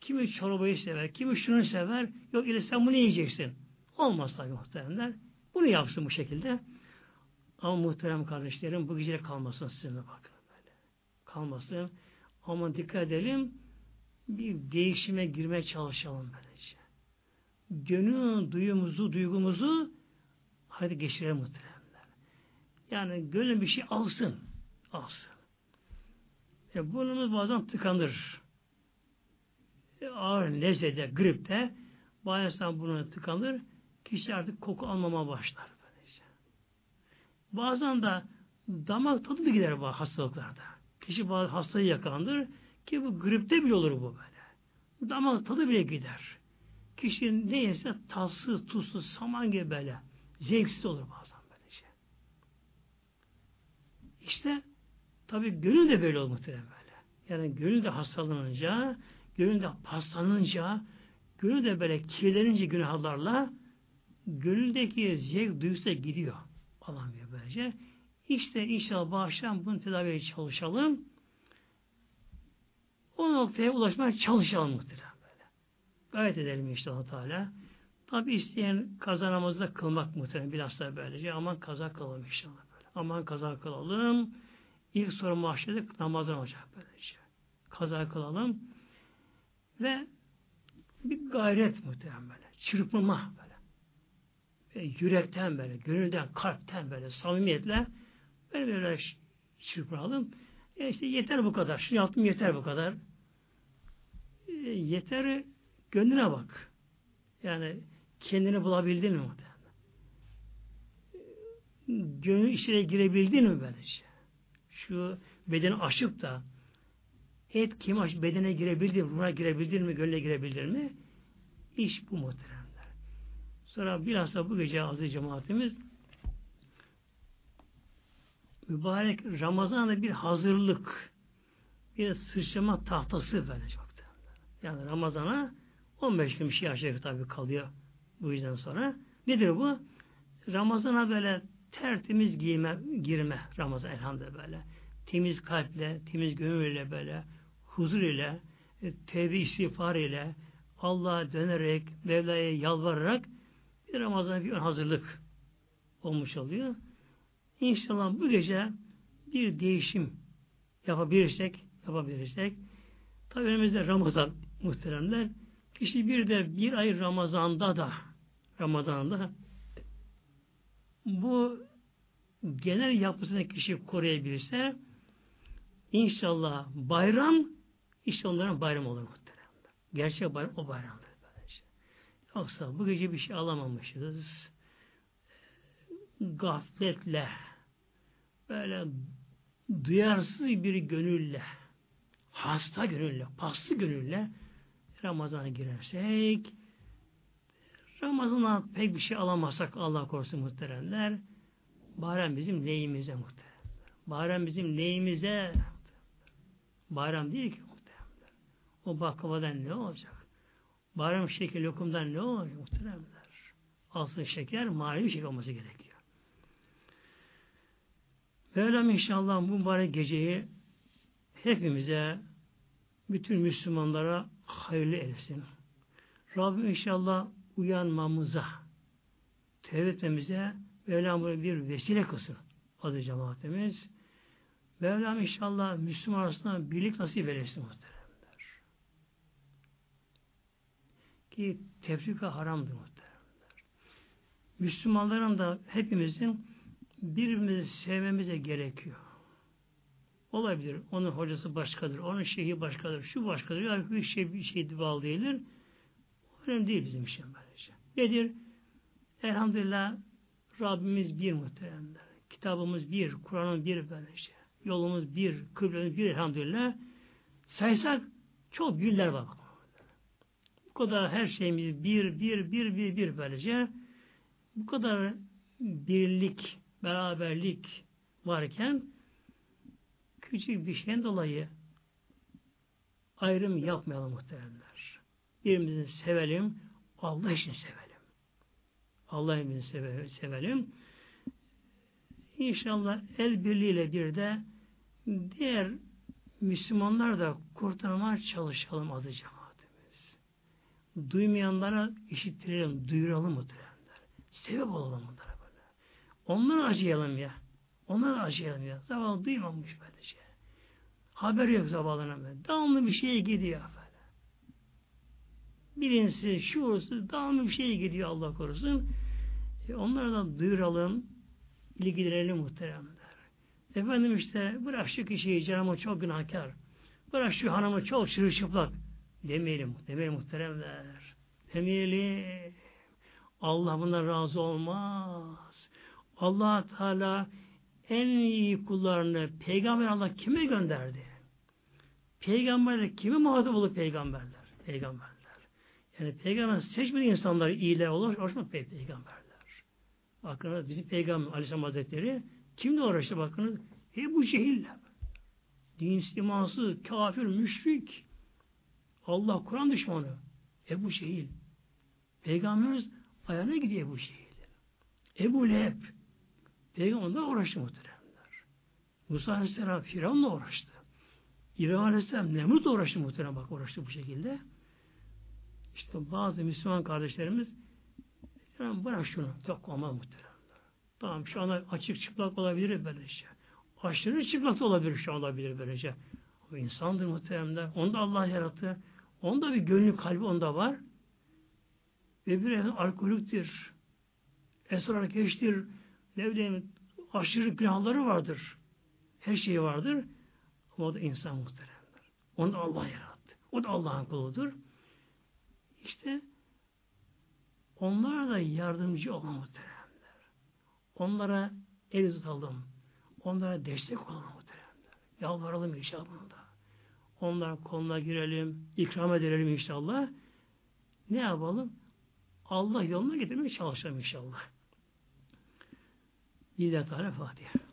[SPEAKER 1] kimi çorbayı sever, kimi şunu sever. Yok ile sen bunu yiyeceksin. Olmaz tabi muhteremler. Bunu yapsın bu şekilde. Ama muhterem kardeşlerim bu gece kalmasın sizinle bakın böyle. Kalmasın. Ama dikkat edelim bir değişime girmeye çalışalım böylece. Gönül duyumuzu, duygumuzu hadi geçirelim muhteremler. Yani gönül bir şey alsın. Alsın. E, burnumuz bazen tıkanır. E, ağır nezlede, gripte bazen burnuna tıkanır. Kişi artık koku almama başlar. Bazen de damak tadı da gider bu hastalıklarda. Kişi bazı hastayı yakalandır ki bu gripte bile olur bu böyle. damak tadı bile gider. Kişi ne yerse tatsız, tuzsuz, saman gibi böyle. Zevksiz olur bazen böyle şey. İşte tabi gönül de böyle muhtemelen böyle. Yani gönül de hastalanınca, gönül de paslanınca, gönül de böyle kirlenince günahlarla gönüldeki zevk duygusu da gidiyor. Alamıyor böylece. İşte inşallah bağışlan bunu tedaviye çalışalım. O noktaya ulaşmaya çalışalım muhtemelen böyle. Gayet edelim inşallah Teala. Tabi isteyen kaza namazı da kılmak muhtemelen bilhassa böylece. Aman kaza kılalım inşallah. Aman kaza kılalım. İlk soru mahşede namazdan olacak böylece. Kaza kılalım. Ve bir gayret muhtemelen böyle. Çırpınma böyle. Ve yürekten böyle, gönülden, kalpten böyle, samimiyetle böyle böyle çırpınalım. E işte yeter bu kadar. Şunu yaptım yeter bu kadar. E, yeter gönlüne bak. Yani kendini bulabildin mi? Gönül içine girebildin mi böylece? Şu bedeni aşıp da et kim aş bedene girebildin, ruhuna girebildin mi, gönlüne girebildin mi? İş bu muhteremler. Sonra bilhassa bu gece aziz cemaatimiz mübarek Ramazan'da bir hazırlık, bir sıçrama tahtası böyle çok. Yani Ramazan'a 15 gün bir şey aşağı tabi kalıyor bu yüzden sonra. Nedir bu? Ramazan'a böyle tertemiz giyme, girme Ramazan elhamdülillah böyle. Temiz kalple, temiz gönülle böyle, huzur ile, e, tevbe istiğfar ile, Allah'a dönerek, Mevla'ya yalvararak bir Ramazan'a bir hazırlık olmuş oluyor. İnşallah bu gece bir değişim yapabilirsek, yapabilirsek, tabi önümüzde Ramazan muhteremler, kişi bir de bir ay Ramazan'da da Ramazan'da bu genel yapısını kişi koruyabilirse inşallah bayram işte onların bayram olur muhteremler. Gerçek bayram o bayramdır. Yoksa bu gece bir şey alamamışız. Gafletle böyle duyarsız bir gönülle hasta gönülle, paslı gönülle Ramazan'a girersek Ramazan'a pek bir şey alamazsak Allah korusun muhteremler bayram bizim neyimize muhteremler. Bayram bizim neyimize bayram değil ki muhteremler. O baklavadan ne olacak? Bayram şeker lokumdan ne olacak muhteremler? Aslı şeker manevi şeker olması gerekiyor. Mevlam inşallah bu mübarek geceyi hepimize bütün Müslümanlara hayırlı etsin. Rabbim inşallah uyanmamıza, tevbe etmemize Mevlam böyle bir vesile kılsın. Adı cemaatimiz. Mevlam inşallah Müslüman arasında birlik nasip eylesin muhteremler. Ki tefrika haramdır muhteremler. Müslümanların da hepimizin birbirimizi sevmemize gerekiyor. Olabilir. Onun hocası başkadır. Onun şeyhi başkadır. Şu başkadır. Yani bir şey bir şey bağlı değildir. Önemli değil bizim için böylece. Nedir? Elhamdülillah Rabbimiz bir muhteremler. Kitabımız bir, Kur'an'ın bir böylece. Yolumuz bir, kıblemiz bir elhamdülillah. Saysak çok birler var. Bu kadar her şeyimiz bir, bir, bir, bir, bir böylece. Bu kadar birlik, beraberlik varken küçük bir şeyden dolayı ayrım yapmayalım muhteremler. Birbirimizi sevelim, Allah için sevelim. Allah için sevelim. İnşallah el birliğiyle bir de diğer Müslümanlar da kurtarmaya çalışalım adı cemaatimiz. Duymayanlara işittirelim, duyuralım muhteremler. Sebep olalım onlara böyle. Onlara acıyalım ya. Onlara acıyalım ya. Zavallı duymamış böyle şey. Haber yok zavallına böyle. Devamlı bir şeye gidiyor böyle. Bilinçsiz, şuursuz, devamlı bir şeye gidiyor Allah korusun. E onlara da duyuralım, ilgilenelim muhteremler. Efendim işte bırak şu kişiyi canımı çok günahkar. Bırak şu hanımı çok çırılçıplak. Demeyelim, demeyelim muhteremler. Demeyelim. Allah bundan razı olmaz. allah Teala en iyi kullarını peygamber Allah kime gönderdi? Peygamberler kimi muhatap olur peygamberler? peygamberler. Yani peygamber seçmediği insanlar iyiler olur, uğraşmak pey peygamberler. Bakın bizim peygamber Aleyhisselam Hazretleri kimle uğraştı bakınız? Ebu Cehil'le. Dinsiz, imansız, kafir, müşrik. Allah Kur'an düşmanı. Ebu Cehil. Peygamberimiz ayağına gidiyor Ebu Cehil. Ebu Leheb. Peygamber onunla uğraştı muhteremler. Musa Aleyhisselam Firavun'la uğraştı. İbrahim Aleyhisselam Nemrut'la uğraştı muhterem bak uğraştı bu şekilde. İşte bazı Müslüman kardeşlerimiz yani bırak şunu. Yok olmaz muhteremler. Tamam şu anda açık çıplak olabilir böylece. Aşırı çıplak olabilir şu olabilir böylece. Ama insandır muhteremler. Onu da Allah yarattı. Onda bir gönlü kalbi onda var. Bir alkoliktir. Esrar geçtir. Ne bileyim aşırı günahları vardır. Her şeyi vardır. Ama o da insan muhteremler. Onu da Allah yarattı. O da Allah'ın kuludur. İşte onlar da yardımcı olma muhteremler. Onlara el tutalım. Onlara destek olalım muhteremler. Yalvaralım inşallah bunda. Onların koluna girelim, ikram edelim inşallah. Ne yapalım? Allah yoluna getirmeye çalışalım inşallah. Lillahi Teala Fatiha.